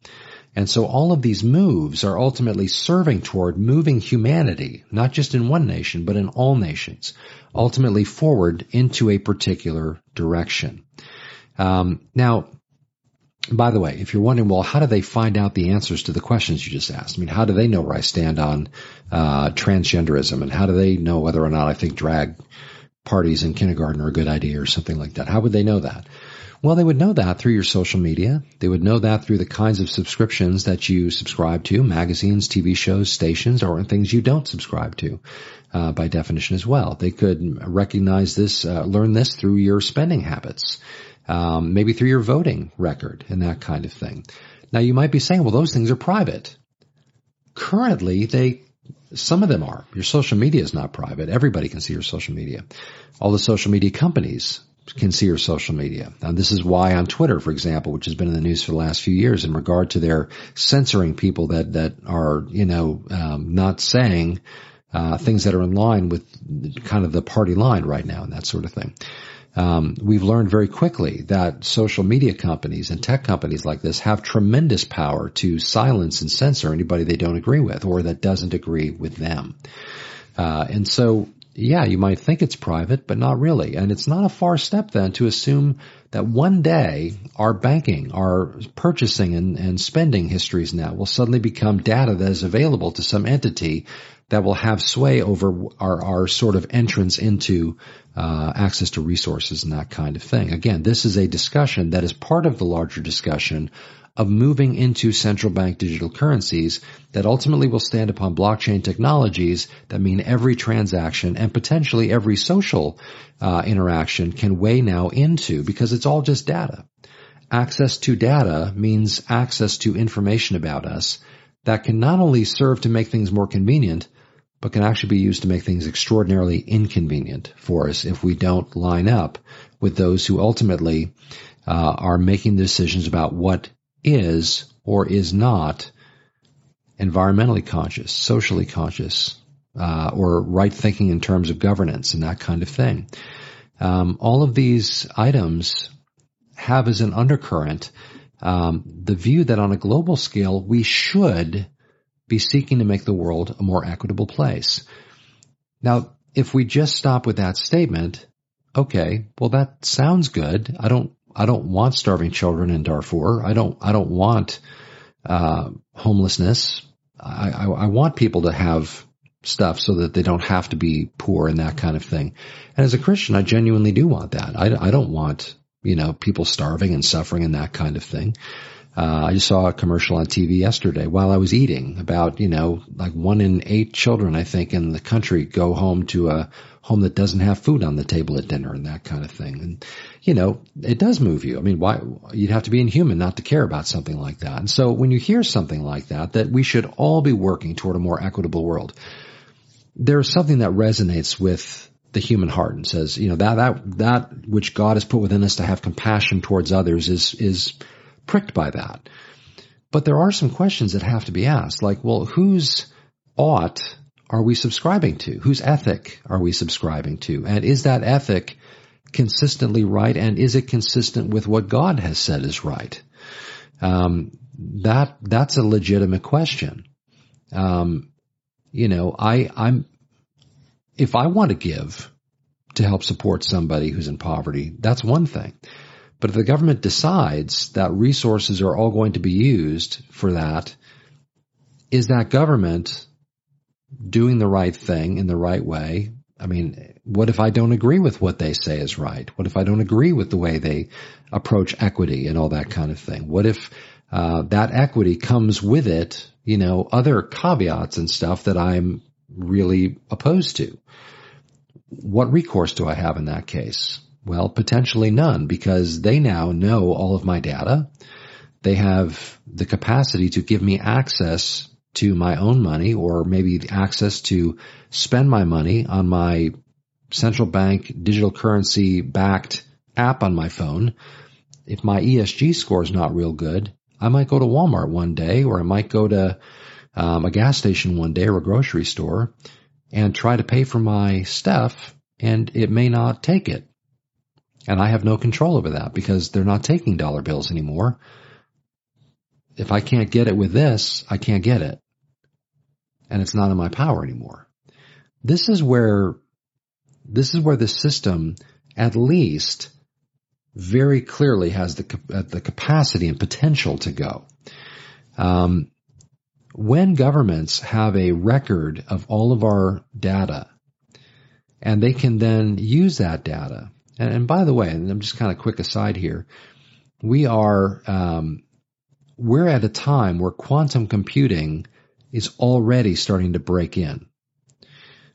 And so all of these moves are ultimately serving toward moving humanity, not just in one nation, but in all nations, ultimately forward into a particular direction. Um, now, by the way, if you're wondering, well, how do they find out the answers to the questions you just asked? I mean, how do they know where I stand on uh, transgenderism, and how do they know whether or not I think drag parties in kindergarten are a good idea or something like that? How would they know that? Well, they would know that through your social media. They would know that through the kinds of subscriptions that you subscribe to, magazines, TV shows, stations, or things you don't subscribe to, uh, by definition as well. They could recognize this, uh, learn this through your spending habits um, maybe through your voting record and that kind of thing. Now you might be saying, well, those things are private. Currently, they some of them are. Your social media is not private. Everybody can see your social media. All the social media companies can see your social media. Now this is why on Twitter, for example, which has been in the news for the last few years in regard to their censoring people that, that are, you know, um, not saying, uh, things that are in line with kind of the party line right now and that sort of thing um, we've learned very quickly that social media companies and tech companies like this have tremendous power to silence and censor anybody they don't agree with or that doesn't agree with them. Uh, and so, yeah, you might think it's private, but not really. And it's not a far step then to assume that one day our banking, our purchasing and, and spending histories now will suddenly become data that is available to some entity that will have sway over our, our sort of entrance into uh, access to resources and that kind of thing. Again, this is a discussion that is part of the larger discussion of moving into central bank digital currencies that ultimately will stand upon blockchain technologies that mean every transaction and potentially every social uh, interaction can weigh now into because it's all just data. Access to data means access to information about us that can not only serve to make things more convenient, but can actually be used to make things extraordinarily inconvenient for us if we don't line up with those who ultimately uh, are making decisions about what is or is not environmentally conscious, socially conscious, uh, or right thinking in terms of governance and that kind of thing. Um, all of these items have as an undercurrent um, the view that on a global scale we should be seeking to make the world a more equitable place. Now, if we just stop with that statement, okay, well that sounds good. I don't, I don't want starving children in Darfur. I don't, I don't want, uh, homelessness. I, I, I want people to have stuff so that they don't have to be poor and that kind of thing. And as a Christian, I genuinely do want that. I, I don't want, you know, people starving and suffering and that kind of thing. Uh, I just saw a commercial on TV yesterday while I was eating about, you know, like one in eight children, I think, in the country go home to a home that doesn't have food on the table at dinner and that kind of thing. And, you know, it does move you. I mean, why, you'd have to be inhuman not to care about something like that. And so when you hear something like that, that we should all be working toward a more equitable world, there's something that resonates with the human heart and says, you know, that, that, that which God has put within us to have compassion towards others is, is, pricked by that. But there are some questions that have to be asked, like, well, whose ought are we subscribing to? Whose ethic are we subscribing to? And is that ethic consistently right? And is it consistent with what God has said is right? Um, that that's a legitimate question. Um, you know, I I'm if I want to give to help support somebody who's in poverty, that's one thing. But if the government decides that resources are all going to be used for that, is that government doing the right thing in the right way? I mean, what if I don't agree with what they say is right? What if I don't agree with the way they approach equity and all that kind of thing? What if uh, that equity comes with it, you know, other caveats and stuff that I'm really opposed to? What recourse do I have in that case? Well, potentially none because they now know all of my data. They have the capacity to give me access to my own money or maybe access to spend my money on my central bank digital currency backed app on my phone. If my ESG score is not real good, I might go to Walmart one day or I might go to um, a gas station one day or a grocery store and try to pay for my stuff and it may not take it. And I have no control over that because they're not taking dollar bills anymore. If I can't get it with this, I can't get it. And it's not in my power anymore. This is where, this is where the system at least very clearly has the, uh, the capacity and potential to go. Um, when governments have a record of all of our data and they can then use that data and, and by the way, and I'm just kind of quick aside here, we are um, we're at a time where quantum computing is already starting to break in.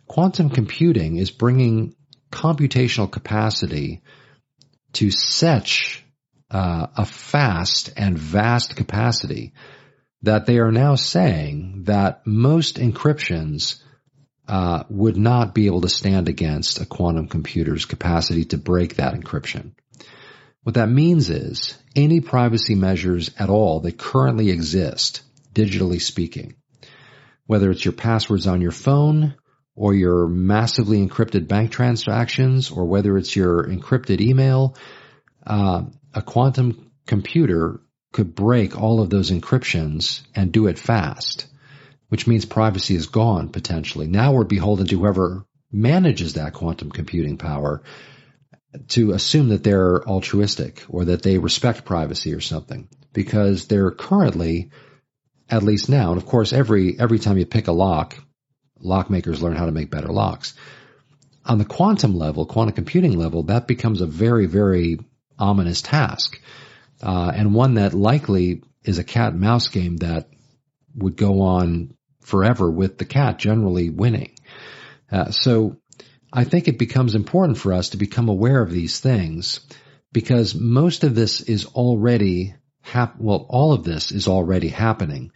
Quantum computing is bringing computational capacity to such uh, a fast and vast capacity that they are now saying that most encryptions uh, would not be able to stand against a quantum computer's capacity to break that encryption. What that means is any privacy measures at all that currently exist, digitally speaking, whether it's your passwords on your phone or your massively encrypted bank transactions or whether it's your encrypted email, uh, a quantum computer could break all of those encryptions and do it fast which means privacy is gone potentially. Now we're beholden to whoever manages that quantum computing power to assume that they're altruistic or that they respect privacy or something because they're currently at least now and of course every every time you pick a lock lock makers learn how to make better locks on the quantum level quantum computing level that becomes a very very ominous task uh, and one that likely is a cat and mouse game that would go on forever with the cat generally winning. Uh, so I think it becomes important for us to become aware of these things because most of this is already hap- well, all of this is already happening.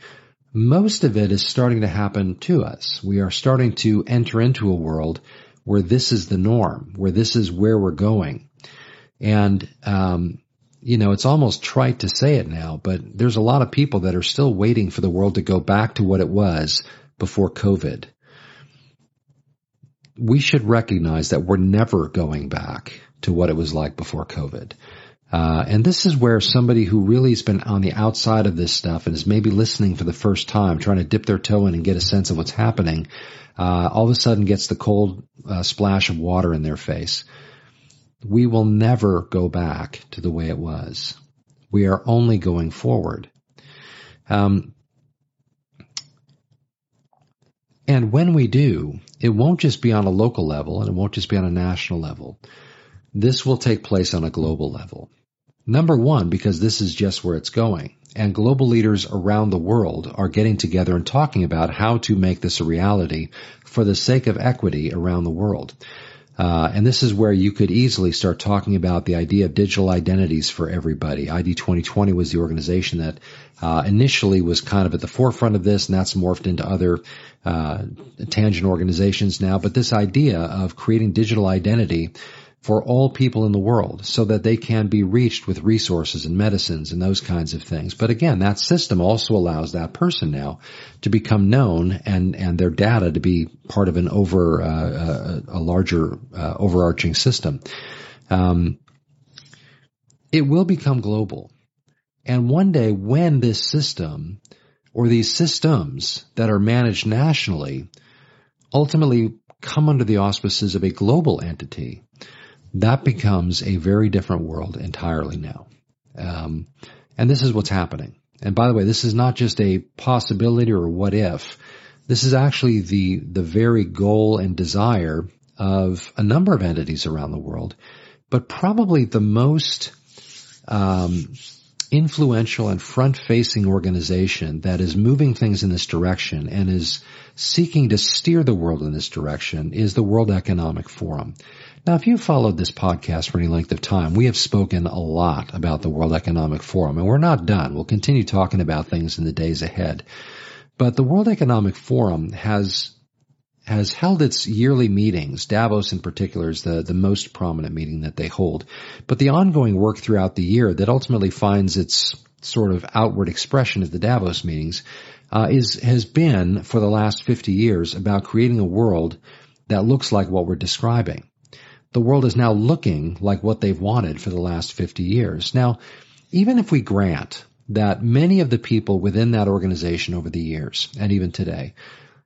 Most of it is starting to happen to us. We are starting to enter into a world where this is the norm, where this is where we're going. And, um, you know, it's almost trite to say it now, but there's a lot of people that are still waiting for the world to go back to what it was before COVID. We should recognize that we're never going back to what it was like before COVID. Uh, and this is where somebody who really has been on the outside of this stuff and is maybe listening for the first time, trying to dip their toe in and get a sense of what's happening, uh, all of a sudden gets the cold uh, splash of water in their face we will never go back to the way it was. We are only going forward. Um, And when we do, it won't just be on a local level and it won't just be on a national level. This will take place on a global level. Number one, because this is just where it's going. And global leaders around the world are getting together and talking about how to make this a reality for the sake of equity around the world. Uh, and this is where you could easily start talking about the idea of digital identities for everybody. ID 2020 was the organization that uh, initially was kind of at the forefront of this, and that's morphed into other uh, tangent organizations now. But this idea of creating digital identity for all people in the world so that they can be reached with resources and medicines and those kinds of things. But again, that system also allows that person now to become known and, and their data to be part of an over, uh, uh a, larger, uh, overarching system. Um, it will become global. And one day when this system or these systems that are managed nationally ultimately come under the auspices of a global entity, that becomes a very different world entirely now. Um, and this is what's happening. And by the way, this is not just a possibility or what if. This is actually the, the very goal and desire of a number of entities around the world, but probably the most, um, influential and front-facing organization that is moving things in this direction and is seeking to steer the world in this direction is the World Economic Forum. Now, if you've followed this podcast for any length of time, we have spoken a lot about the World Economic Forum, and we're not done. We'll continue talking about things in the days ahead. But the World Economic Forum has has held its yearly meetings. Davos in particular is the, the most prominent meeting that they hold. But the ongoing work throughout the year that ultimately finds its sort of outward expression at the Davos meetings uh, is has been for the last 50 years about creating a world that looks like what we're describing the world is now looking like what they've wanted for the last 50 years. Now, even if we grant that many of the people within that organization over the years, and even today,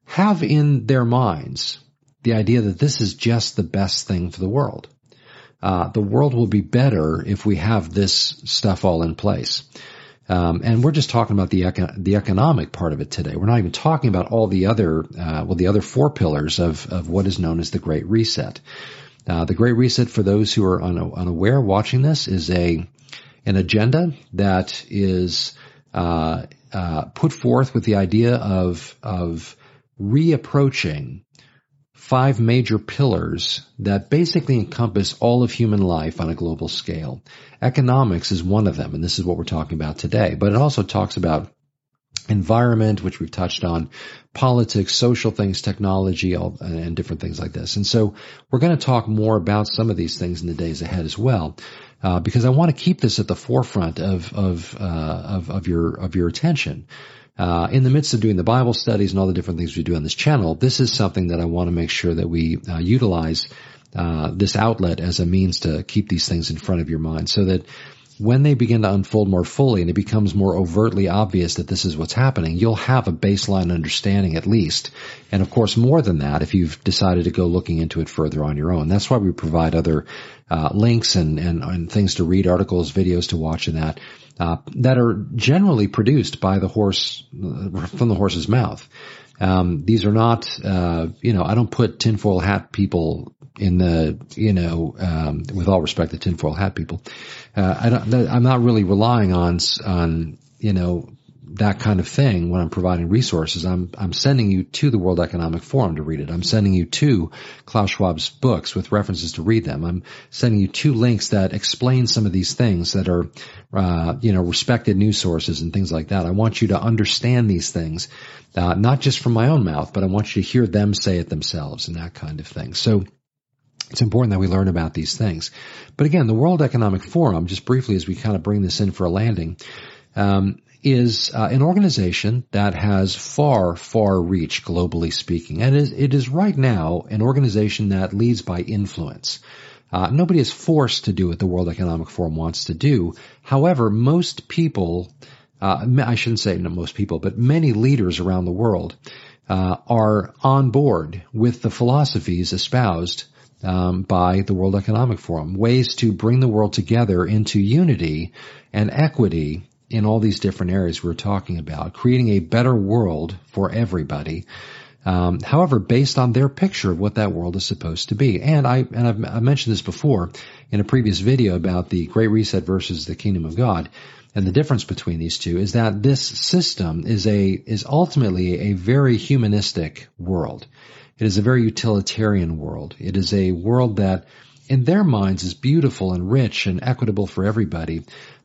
have in their minds the idea that this is just the best thing for the world. Uh, the world will be better if we have this stuff all in place. Um, and we're just talking about the eco- the economic part of it today. We're not even talking about all the other uh, well the other four pillars of of what is known as the Great Reset. Uh, the Great Reset, for those who are unaware watching this, is a an agenda that is uh, uh, put forth with the idea of of reapproaching five major pillars that basically encompass all of human life on a global scale. Economics is one of them, and this is what we're talking about today. But it also talks about environment, which we've touched on, politics, social things, technology, all, and different things like this. And so we're going to talk more about some of these things in the days ahead as well, uh, because I want to keep this at the forefront of of uh, of, of, your of your attention. Uh, in the midst of doing the Bible studies and all the different things we do on this channel, this is something that I want to make sure that we uh, utilize uh, this outlet as a means to keep these things in front of your mind, so that when they begin to unfold more fully and it becomes more overtly obvious that this is what's happening, you'll have a baseline understanding at least. And of course, more than that, if you've decided to go looking into it further on your own. That's why we provide other uh, links and, and, and, things to read, articles, videos to watch, and that uh, that are generally produced by the horse from the horse's mouth. Um, these are not, uh, you know, I don't put tinfoil hat people in the, you know, um, with all respect to tinfoil hat people, uh, I don't, I'm not really relying on, on, you know, that kind of thing when I'm providing resources. I'm, I'm sending you to the World Economic Forum to read it. I'm sending you to Klaus Schwab's books with references to read them. I'm sending you two links that explain some of these things that are, uh, you know, respected news sources and things like that. I want you to understand these things, uh, not just from my own mouth, but I want you to hear them say it themselves and that kind of thing. So, it's important that we learn about these things. But again, the World Economic Forum, just briefly as we kind of bring this in for a landing, um, is uh, an organization that has far, far reach globally speaking. And is, it is right now an organization that leads by influence. Uh, nobody is forced to do what the World Economic Forum wants to do. However, most people, uh, I shouldn't say most people, but many leaders around the world uh, are on board with the philosophies espoused um, by the World Economic Forum, ways to bring the world together into unity and equity in all these different areas we're talking about, creating a better world for everybody. Um, however, based on their picture of what that world is supposed to be, and I and I've, I've mentioned this before in a previous video about the Great Reset versus the Kingdom of God, and the difference between these two is that this system is a is ultimately a very humanistic world. It is a very utilitarian world. It is a world that, in their minds, is beautiful and rich and equitable for everybody,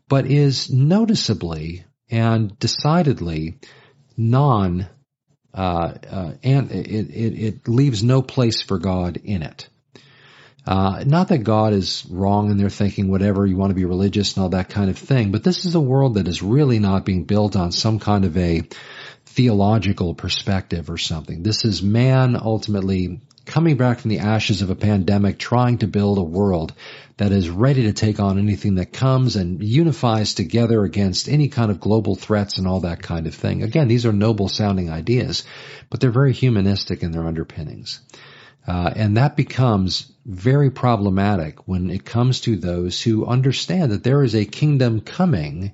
but is noticeably and decidedly non uh, uh, and it, it, it, leaves no place for God in it. Uh, not that God is wrong in their thinking, whatever, you want to be religious and all that kind of thing, but this is a world that is really not being built on some kind of a theological perspective or something. This is man ultimately coming back from the ashes of a pandemic, trying to build a world that is ready to take on anything that comes and unifies together against any kind of global threats and all that kind of thing. Again, these are noble sounding ideas, but they're very humanistic in their underpinnings. Uh, and that becomes very problematic when it comes to those who understand that there is a kingdom coming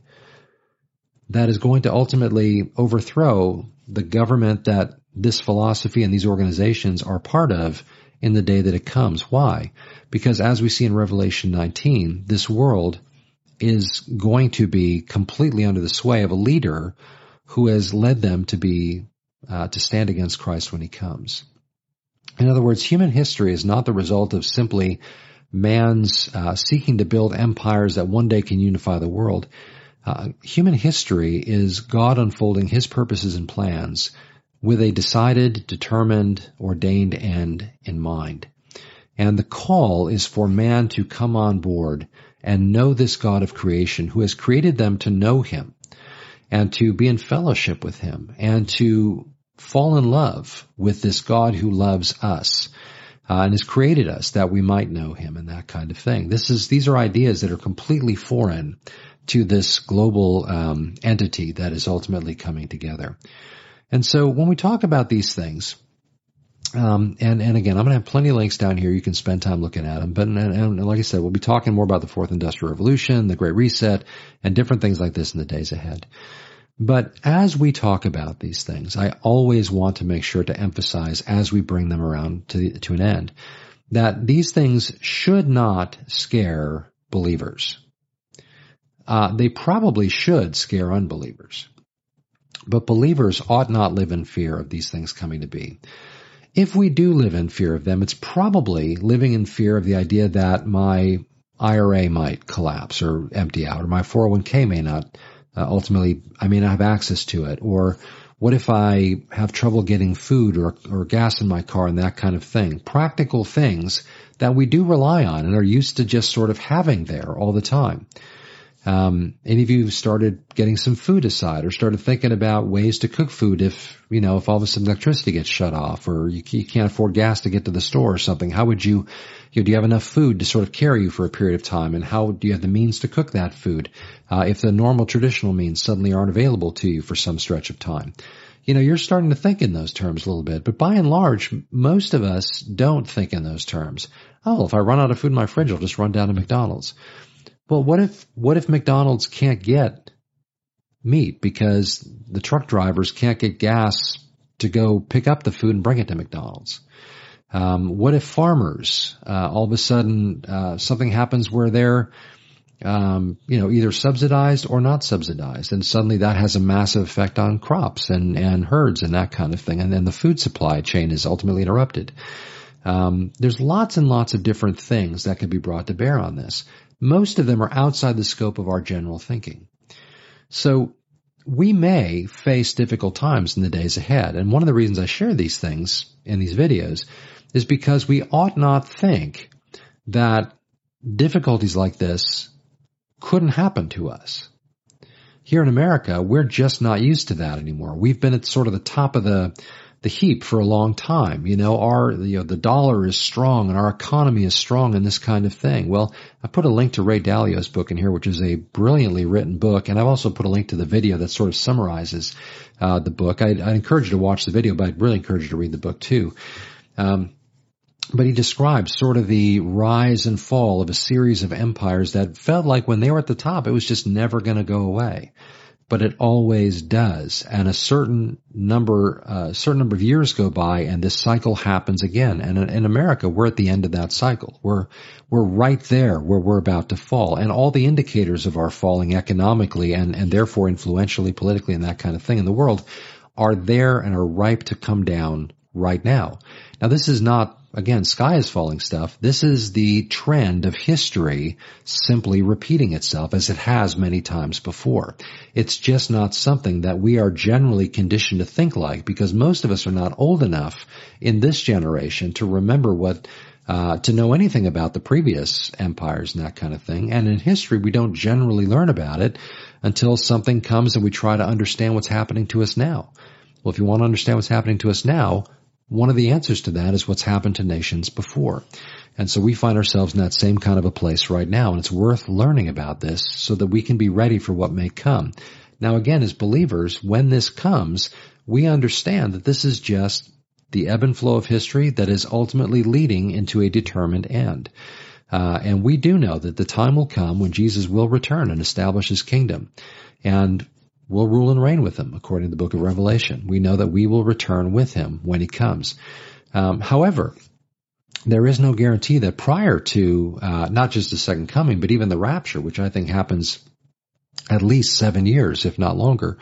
that is going to ultimately overthrow the government that this philosophy and these organizations are part of in the day that it comes. Why? Because as we see in Revelation 19, this world is going to be completely under the sway of a leader who has led them to be uh, to stand against Christ when he comes. In other words, human history is not the result of simply man's uh, seeking to build empires that one day can unify the world. Uh, human history is God unfolding his purposes and plans with a decided, determined, ordained end in mind. And the call is for man to come on board and know this God of creation who has created them to know him and to be in fellowship with him and to fall in love with this God who loves us uh, and has created us that we might know him and that kind of thing. This is, these are ideas that are completely foreign to this global um, entity that is ultimately coming together. And so when we talk about these things, um, and, and again, I'm going to have plenty of links down here. You can spend time looking at them. But, and, and like I said, we'll be talking more about the fourth industrial revolution, the great reset, and different things like this in the days ahead. But as we talk about these things, I always want to make sure to emphasize as we bring them around to, the, to an end that these things should not scare believers. Uh, they probably should scare unbelievers. But believers ought not live in fear of these things coming to be. If we do live in fear of them, it's probably living in fear of the idea that my IRA might collapse or empty out, or my 401k may not uh, ultimately, I may not have access to it, or what if I have trouble getting food or, or gas in my car and that kind of thing? Practical things that we do rely on and are used to just sort of having there all the time. Um, any of you started getting some food aside or started thinking about ways to cook food if, you know, if all of a sudden electricity gets shut off or you, you can't afford gas to get to the store or something? How would you, you know, do you have enough food to sort of carry you for a period of time? And how do you have the means to cook that food? Uh, if the normal traditional means suddenly aren't available to you for some stretch of time? You know, you're starting to think in those terms a little bit, but by and large, most of us don't think in those terms. Oh, if I run out of food in my fridge, I'll just run down to McDonald's. Well, what if, what if McDonald's can't get meat because the truck drivers can't get gas to go pick up the food and bring it to McDonald's? Um, what if farmers, uh, all of a sudden, uh, something happens where they're, um, you know, either subsidized or not subsidized, and suddenly that has a massive effect on crops and and herds and that kind of thing, and then the food supply chain is ultimately interrupted. Um, there's lots and lots of different things that could be brought to bear on this. Most of them are outside the scope of our general thinking. So we may face difficult times in the days ahead. And one of the reasons I share these things in these videos is because we ought not think that difficulties like this couldn't happen to us. Here in America, we're just not used to that anymore. We've been at sort of the top of the the heap for a long time. You know, our, you know, the dollar is strong and our economy is strong and this kind of thing. Well, I put a link to Ray Dalio's book in here, which is a brilliantly written book. And I've also put a link to the video that sort of summarizes, uh, the book. I, I encourage you to watch the video, but I'd really encourage you to read the book too. Um, but he describes sort of the rise and fall of a series of empires that felt like when they were at the top, it was just never going to go away. But it always does. And a certain number, a uh, certain number of years go by and this cycle happens again. And in, in, America, we're at the end of that cycle. We're, we're right there where we're about to fall. And all the indicators of our falling economically and, and therefore influentially, politically and that kind of thing in the world are there and are ripe to come down right now. Now this is not again, sky is falling stuff. This is the trend of history simply repeating itself as it has many times before. It's just not something that we are generally conditioned to think like because most of us are not old enough in this generation to remember what uh, to know anything about the previous empires and that kind of thing. And in history, we don't generally learn about it until something comes and we try to understand what's happening to us now. Well, if you want to understand what's happening to us now, one of the answers to that is what's happened to nations before. And so we find ourselves in that same kind of a place right now, and it's worth learning about this so that we can be ready for what may come. Now again, as believers, when this comes, we understand that this is just the ebb and flow of history that is ultimately leading into a determined end. Uh, and we do know that the time will come when Jesus will return and establish his kingdom. And will rule and reign with him, according to the book of Revelation. We know that we will return with him when he comes. Um, however, there is no guarantee that prior to uh, not just the second coming, but even the rapture, which I think happens at least seven years, if not longer,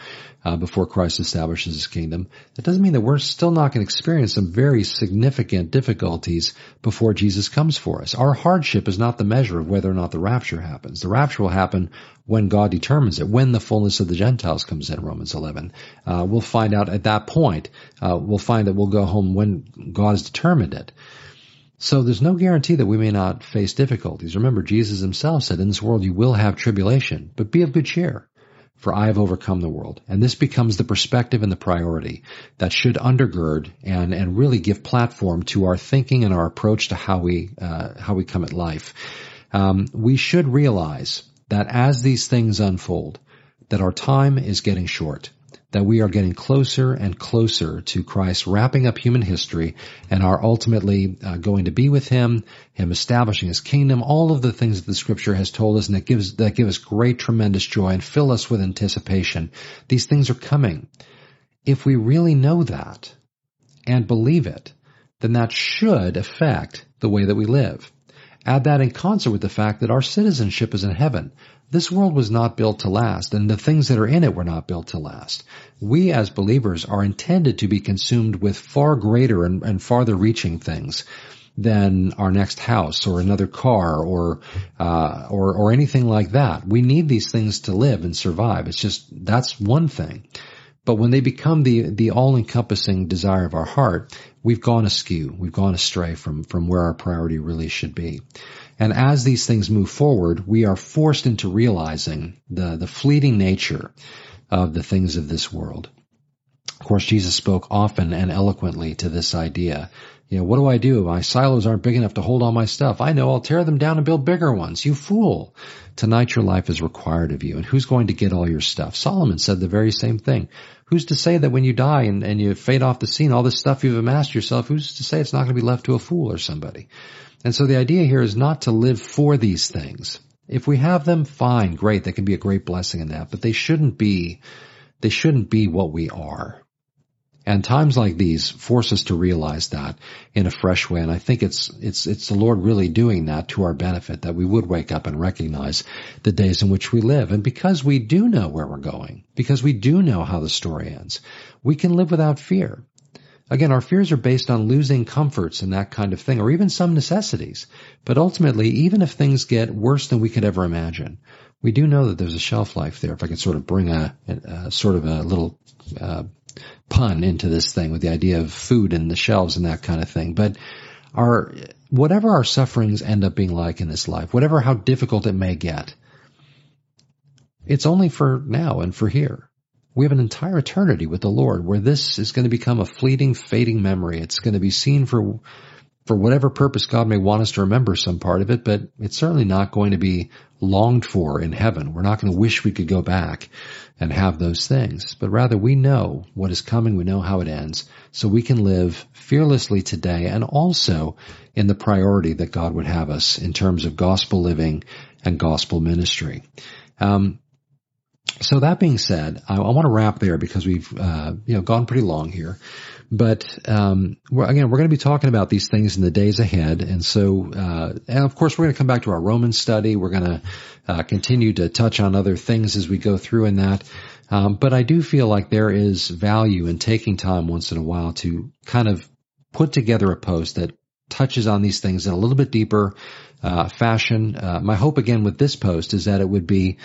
uh, before Christ establishes his kingdom. That doesn't mean that we're still not going to experience some very significant difficulties before Jesus comes for us. Our hardship is not the measure of whether or not the rapture happens. The rapture will happen when God determines it, when the fullness of the Gentiles comes in, Romans 11. Uh, we'll find out at that point. Uh, we'll find that we'll go home when God has determined it. So there's no guarantee that we may not face difficulties. Remember, Jesus himself said, in this world you will have tribulation, but be of good cheer, for I have overcome the world. And this becomes the perspective and the priority that should undergird and, and really give platform to our thinking and our approach to how we, uh, how we come at life. Um, we should realize that as these things unfold, that our time is getting short that we are getting closer and closer to Christ wrapping up human history and are ultimately uh, going to be with Him, Him establishing His kingdom, all of the things that the Scripture has told us and that gives that give us great, tremendous joy and fill us with anticipation. These things are coming. If we really know that and believe it, then that should affect the way that we live. Add that in concert with the fact that our citizenship is in heaven. This world was not built to last, and the things that are in it were not built to last. We as believers are intended to be consumed with far greater and, and farther reaching things than our next house or another car or uh, or or anything like that. We need these things to live and survive. It's just that's one thing. But when they become the the all encompassing desire of our heart, we've gone askew. We've gone astray from from where our priority really should be. And as these things move forward, we are forced into realizing the, the fleeting nature of the things of this world. Of course, Jesus spoke often and eloquently to this idea. You know, what do I do? My silos aren't big enough to hold all my stuff. I know I'll tear them down and build bigger ones. You fool. Tonight your life is required of you. And who's going to get all your stuff? Solomon said the very same thing. Who's to say that when you die and, and you fade off the scene, all this stuff you've amassed yourself, who's to say it's not going to be left to a fool or somebody? And so the idea here is not to live for these things. If we have them, fine, great. They can be a great blessing in that, but they shouldn't be, they shouldn't be what we are. And times like these force us to realize that in a fresh way. And I think it's, it's, it's the Lord really doing that to our benefit, that we would wake up and recognize the days in which we live. And because we do know where we're going, because we do know how the story ends, we can live without fear. Again, our fears are based on losing comforts and that kind of thing, or even some necessities. But ultimately, even if things get worse than we could ever imagine, we do know that there's a shelf life there. If I could sort of bring a, a sort of a little uh, pun into this thing with the idea of food and the shelves and that kind of thing. But our whatever our sufferings end up being like in this life, whatever how difficult it may get, it's only for now and for here we have an entire eternity with the Lord where this is going to become a fleeting, fading memory. It's going to be seen for, for whatever purpose God may want us to remember some part of it, but it's certainly not going to be longed for in heaven. We're not going to wish we could go back and have those things, but rather we know what is coming. We know how it ends. So we can live fearlessly today and also in the priority that God would have us in terms of gospel living and gospel ministry. Um, So that being said, I, I want to wrap there because we've uh, you know gone pretty long here. But um, we're, again, we're going to be talking about these things in the days ahead, and so uh, and of course we're going to come back to our Roman study. We're going to uh, continue to touch on other things as we go through in that. Um, but I do feel like there is value in taking time once in a while to kind of put together a post that touches on these things in a little bit deeper uh, fashion. Uh, my hope again with this post is that it would be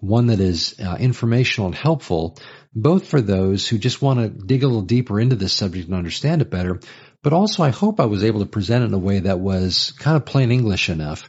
one that is uh, informational and helpful, both for those who just want to dig a little deeper into this subject and understand it better, but also I hope I was able to present it in a way that was kind of plain English enough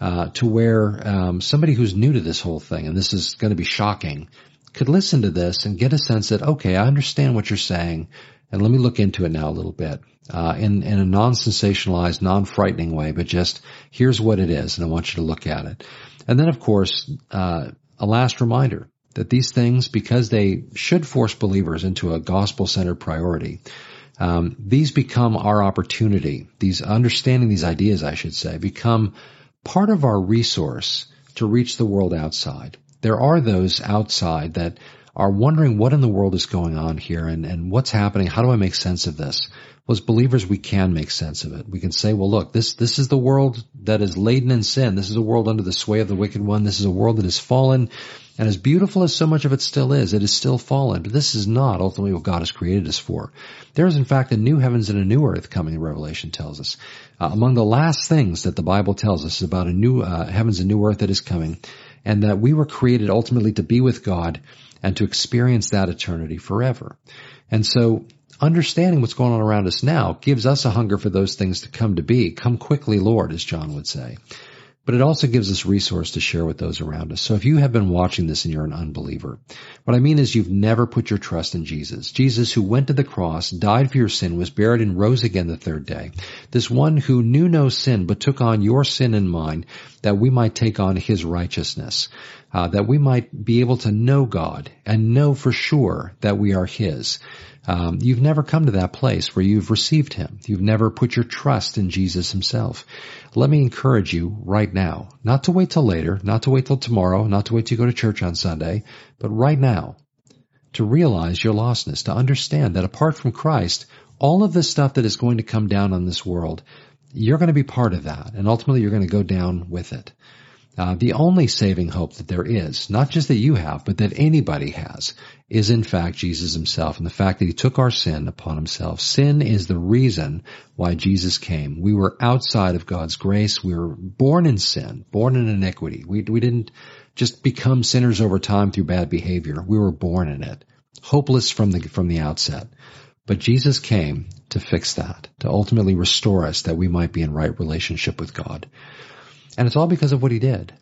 uh, to where um, somebody who's new to this whole thing, and this is going to be shocking, could listen to this and get a sense that okay, I understand what you're saying, and let me look into it now a little bit uh, in in a non-sensationalized, non-frightening way, but just here's what it is, and I want you to look at it. And then, of course, uh, a last reminder that these things, because they should force believers into a gospel-centered priority, um, these become our opportunity. These understanding these ideas, I should say, become part of our resource to reach the world outside. There are those outside that are wondering what in the world is going on here and, and what's happening. How do I make sense of this? Well, as believers, we can make sense of it. We can say, well, look, this, this is the world that is laden in sin. This is a world under the sway of the wicked one. This is a world that is fallen. And as beautiful as so much of it still is, it is still fallen. But this is not ultimately what God has created us for. There is in fact a new heavens and a new earth coming, Revelation tells us. Uh, among the last things that the Bible tells us is about a new uh, heavens and new earth that is coming, and that we were created ultimately to be with God and to experience that eternity forever. And so understanding what's going on around us now gives us a hunger for those things to come to be. Come quickly, Lord, as John would say. But it also gives us resource to share with those around us. So if you have been watching this and you're an unbeliever, what I mean is you've never put your trust in Jesus. Jesus who went to the cross, died for your sin, was buried and rose again the third day. This one who knew no sin but took on your sin and mine that we might take on his righteousness. Uh, that we might be able to know God and know for sure that we are His. Um, you've never come to that place where you've received Him. You've never put your trust in Jesus Himself. Let me encourage you right now, not to wait till later, not to wait till tomorrow, not to wait till you go to church on Sunday, but right now, to realize your lostness, to understand that apart from Christ, all of the stuff that is going to come down on this world, you're going to be part of that, and ultimately you're going to go down with it. Uh, the only saving hope that there is, not just that you have, but that anybody has, is in fact Jesus himself and the fact that he took our sin upon himself. Sin is the reason why Jesus came. We were outside of God's grace. We were born in sin, born in iniquity. We, we didn't just become sinners over time through bad behavior. We were born in it, hopeless from the, from the outset. But Jesus came to fix that, to ultimately restore us that we might be in right relationship with God. And it's all because of what he did.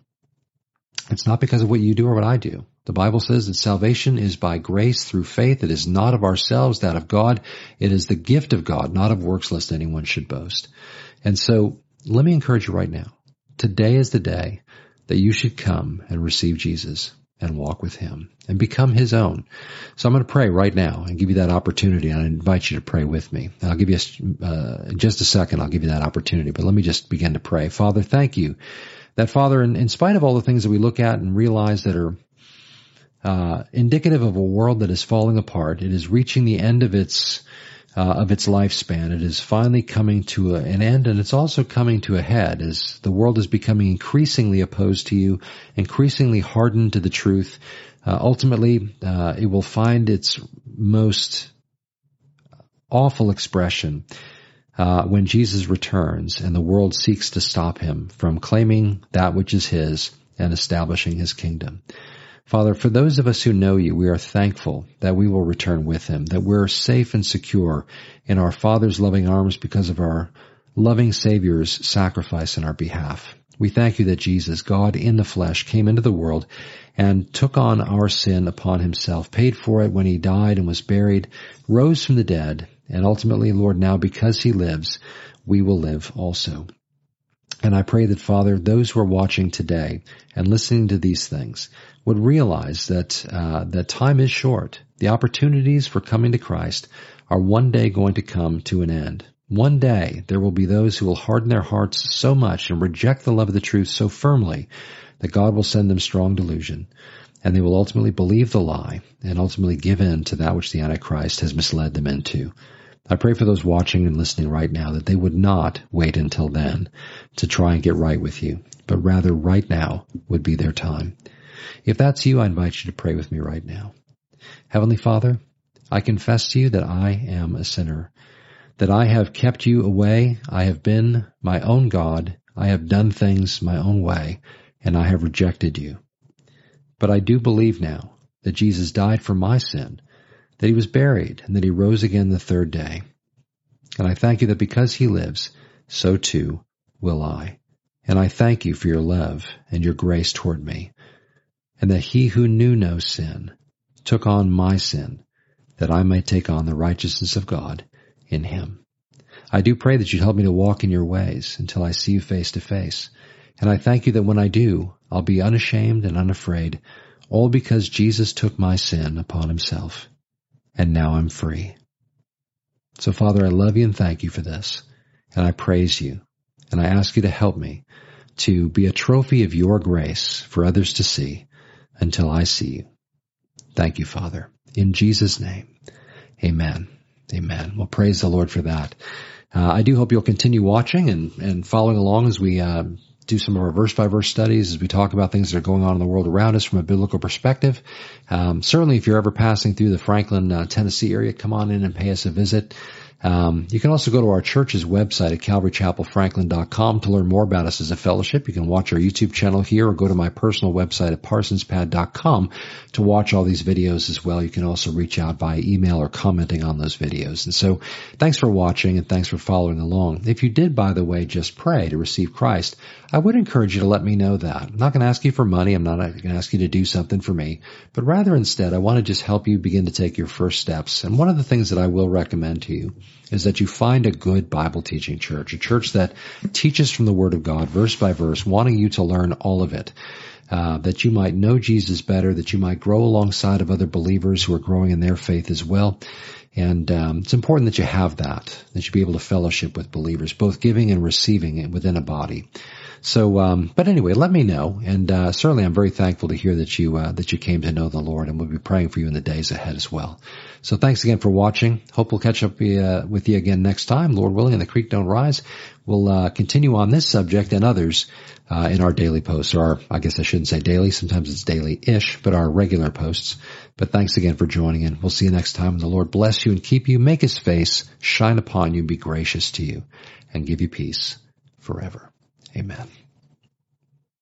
It's not because of what you do or what I do. The Bible says that salvation is by grace through faith. It is not of ourselves, that of God. It is the gift of God, not of works lest anyone should boast. And so let me encourage you right now. Today is the day that you should come and receive Jesus and walk with him and become his own. So I'm going to pray right now and give you that opportunity. And I invite you to pray with me. And I'll give you a, uh, just a second. I'll give you that opportunity, but let me just begin to pray. Father, thank you that Father, in, in spite of all the things that we look at and realize that are uh, indicative of a world that is falling apart, it is reaching the end of its uh, of its lifespan. It is finally coming to a, an end and it's also coming to a head as the world is becoming increasingly opposed to you, increasingly hardened to the truth. Uh, ultimately, uh, it will find its most awful expression uh, when Jesus returns and the world seeks to stop him from claiming that which is his and establishing his kingdom. Father, for those of us who know you, we are thankful that we will return with him, that we're safe and secure in our Father's loving arms because of our loving Savior's sacrifice in our behalf. We thank you that Jesus, God in the flesh, came into the world and took on our sin upon himself, paid for it when he died and was buried, rose from the dead, and ultimately, Lord, now because he lives, we will live also. And I pray that Father, those who are watching today and listening to these things would realize that uh, that time is short. The opportunities for coming to Christ are one day going to come to an end. One day there will be those who will harden their hearts so much and reject the love of the truth so firmly that God will send them strong delusion. and they will ultimately believe the lie and ultimately give in to that which the Antichrist has misled them into. I pray for those watching and listening right now that they would not wait until then to try and get right with you, but rather right now would be their time. If that's you, I invite you to pray with me right now. Heavenly Father, I confess to you that I am a sinner, that I have kept you away. I have been my own God. I have done things my own way, and I have rejected you. But I do believe now that Jesus died for my sin, that he was buried, and that he rose again the third day. And I thank you that because he lives, so too will I. And I thank you for your love and your grace toward me, and that he who knew no sin took on my sin, that I might take on the righteousness of God in him. I do pray that you'd help me to walk in your ways until I see you face to face. And I thank you that when I do, I'll be unashamed and unafraid, all because Jesus took my sin upon himself. And now I'm free. So Father, I love you and thank you for this. And I praise you. And I ask you to help me to be a trophy of your grace for others to see until I see you. Thank you, Father. In Jesus' name, amen. Amen. Well, praise the Lord for that. Uh, I do hope you'll continue watching and, and following along as we uh, do some of our verse by verse studies as we talk about things that are going on in the world around us from a biblical perspective. Um, certainly, if you're ever passing through the Franklin, uh, Tennessee area, come on in and pay us a visit. Um, you can also go to our church's website at calvarychapelfranklin.com to learn more about us as a fellowship. You can watch our YouTube channel here or go to my personal website at parsonspad.com to watch all these videos as well. You can also reach out by email or commenting on those videos. And so thanks for watching and thanks for following along. If you did, by the way, just pray to receive Christ, I would encourage you to let me know that. I'm not going to ask you for money. I'm not going to ask you to do something for me, but rather instead, I want to just help you begin to take your first steps. And one of the things that I will recommend to you is that you find a good Bible teaching church, a church that teaches from the Word of God, verse by verse, wanting you to learn all of it. Uh, that you might know Jesus better, that you might grow alongside of other believers who are growing in their faith as well. And um, it's important that you have that, that you be able to fellowship with believers, both giving and receiving within a body. So, um, but anyway, let me know, and uh, certainly I'm very thankful to hear that you uh, that you came to know the Lord, and we'll be praying for you in the days ahead as well. So, thanks again for watching. Hope we'll catch up uh, with you again next time, Lord willing, and the creek don't rise. We'll uh, continue on this subject and others uh, in our daily posts, or our, I guess I shouldn't say daily. Sometimes it's daily-ish, but our regular posts. But thanks again for joining, and we'll see you next time. And the Lord bless you and keep you, make His face shine upon you, be gracious to you, and give you peace forever. Amen.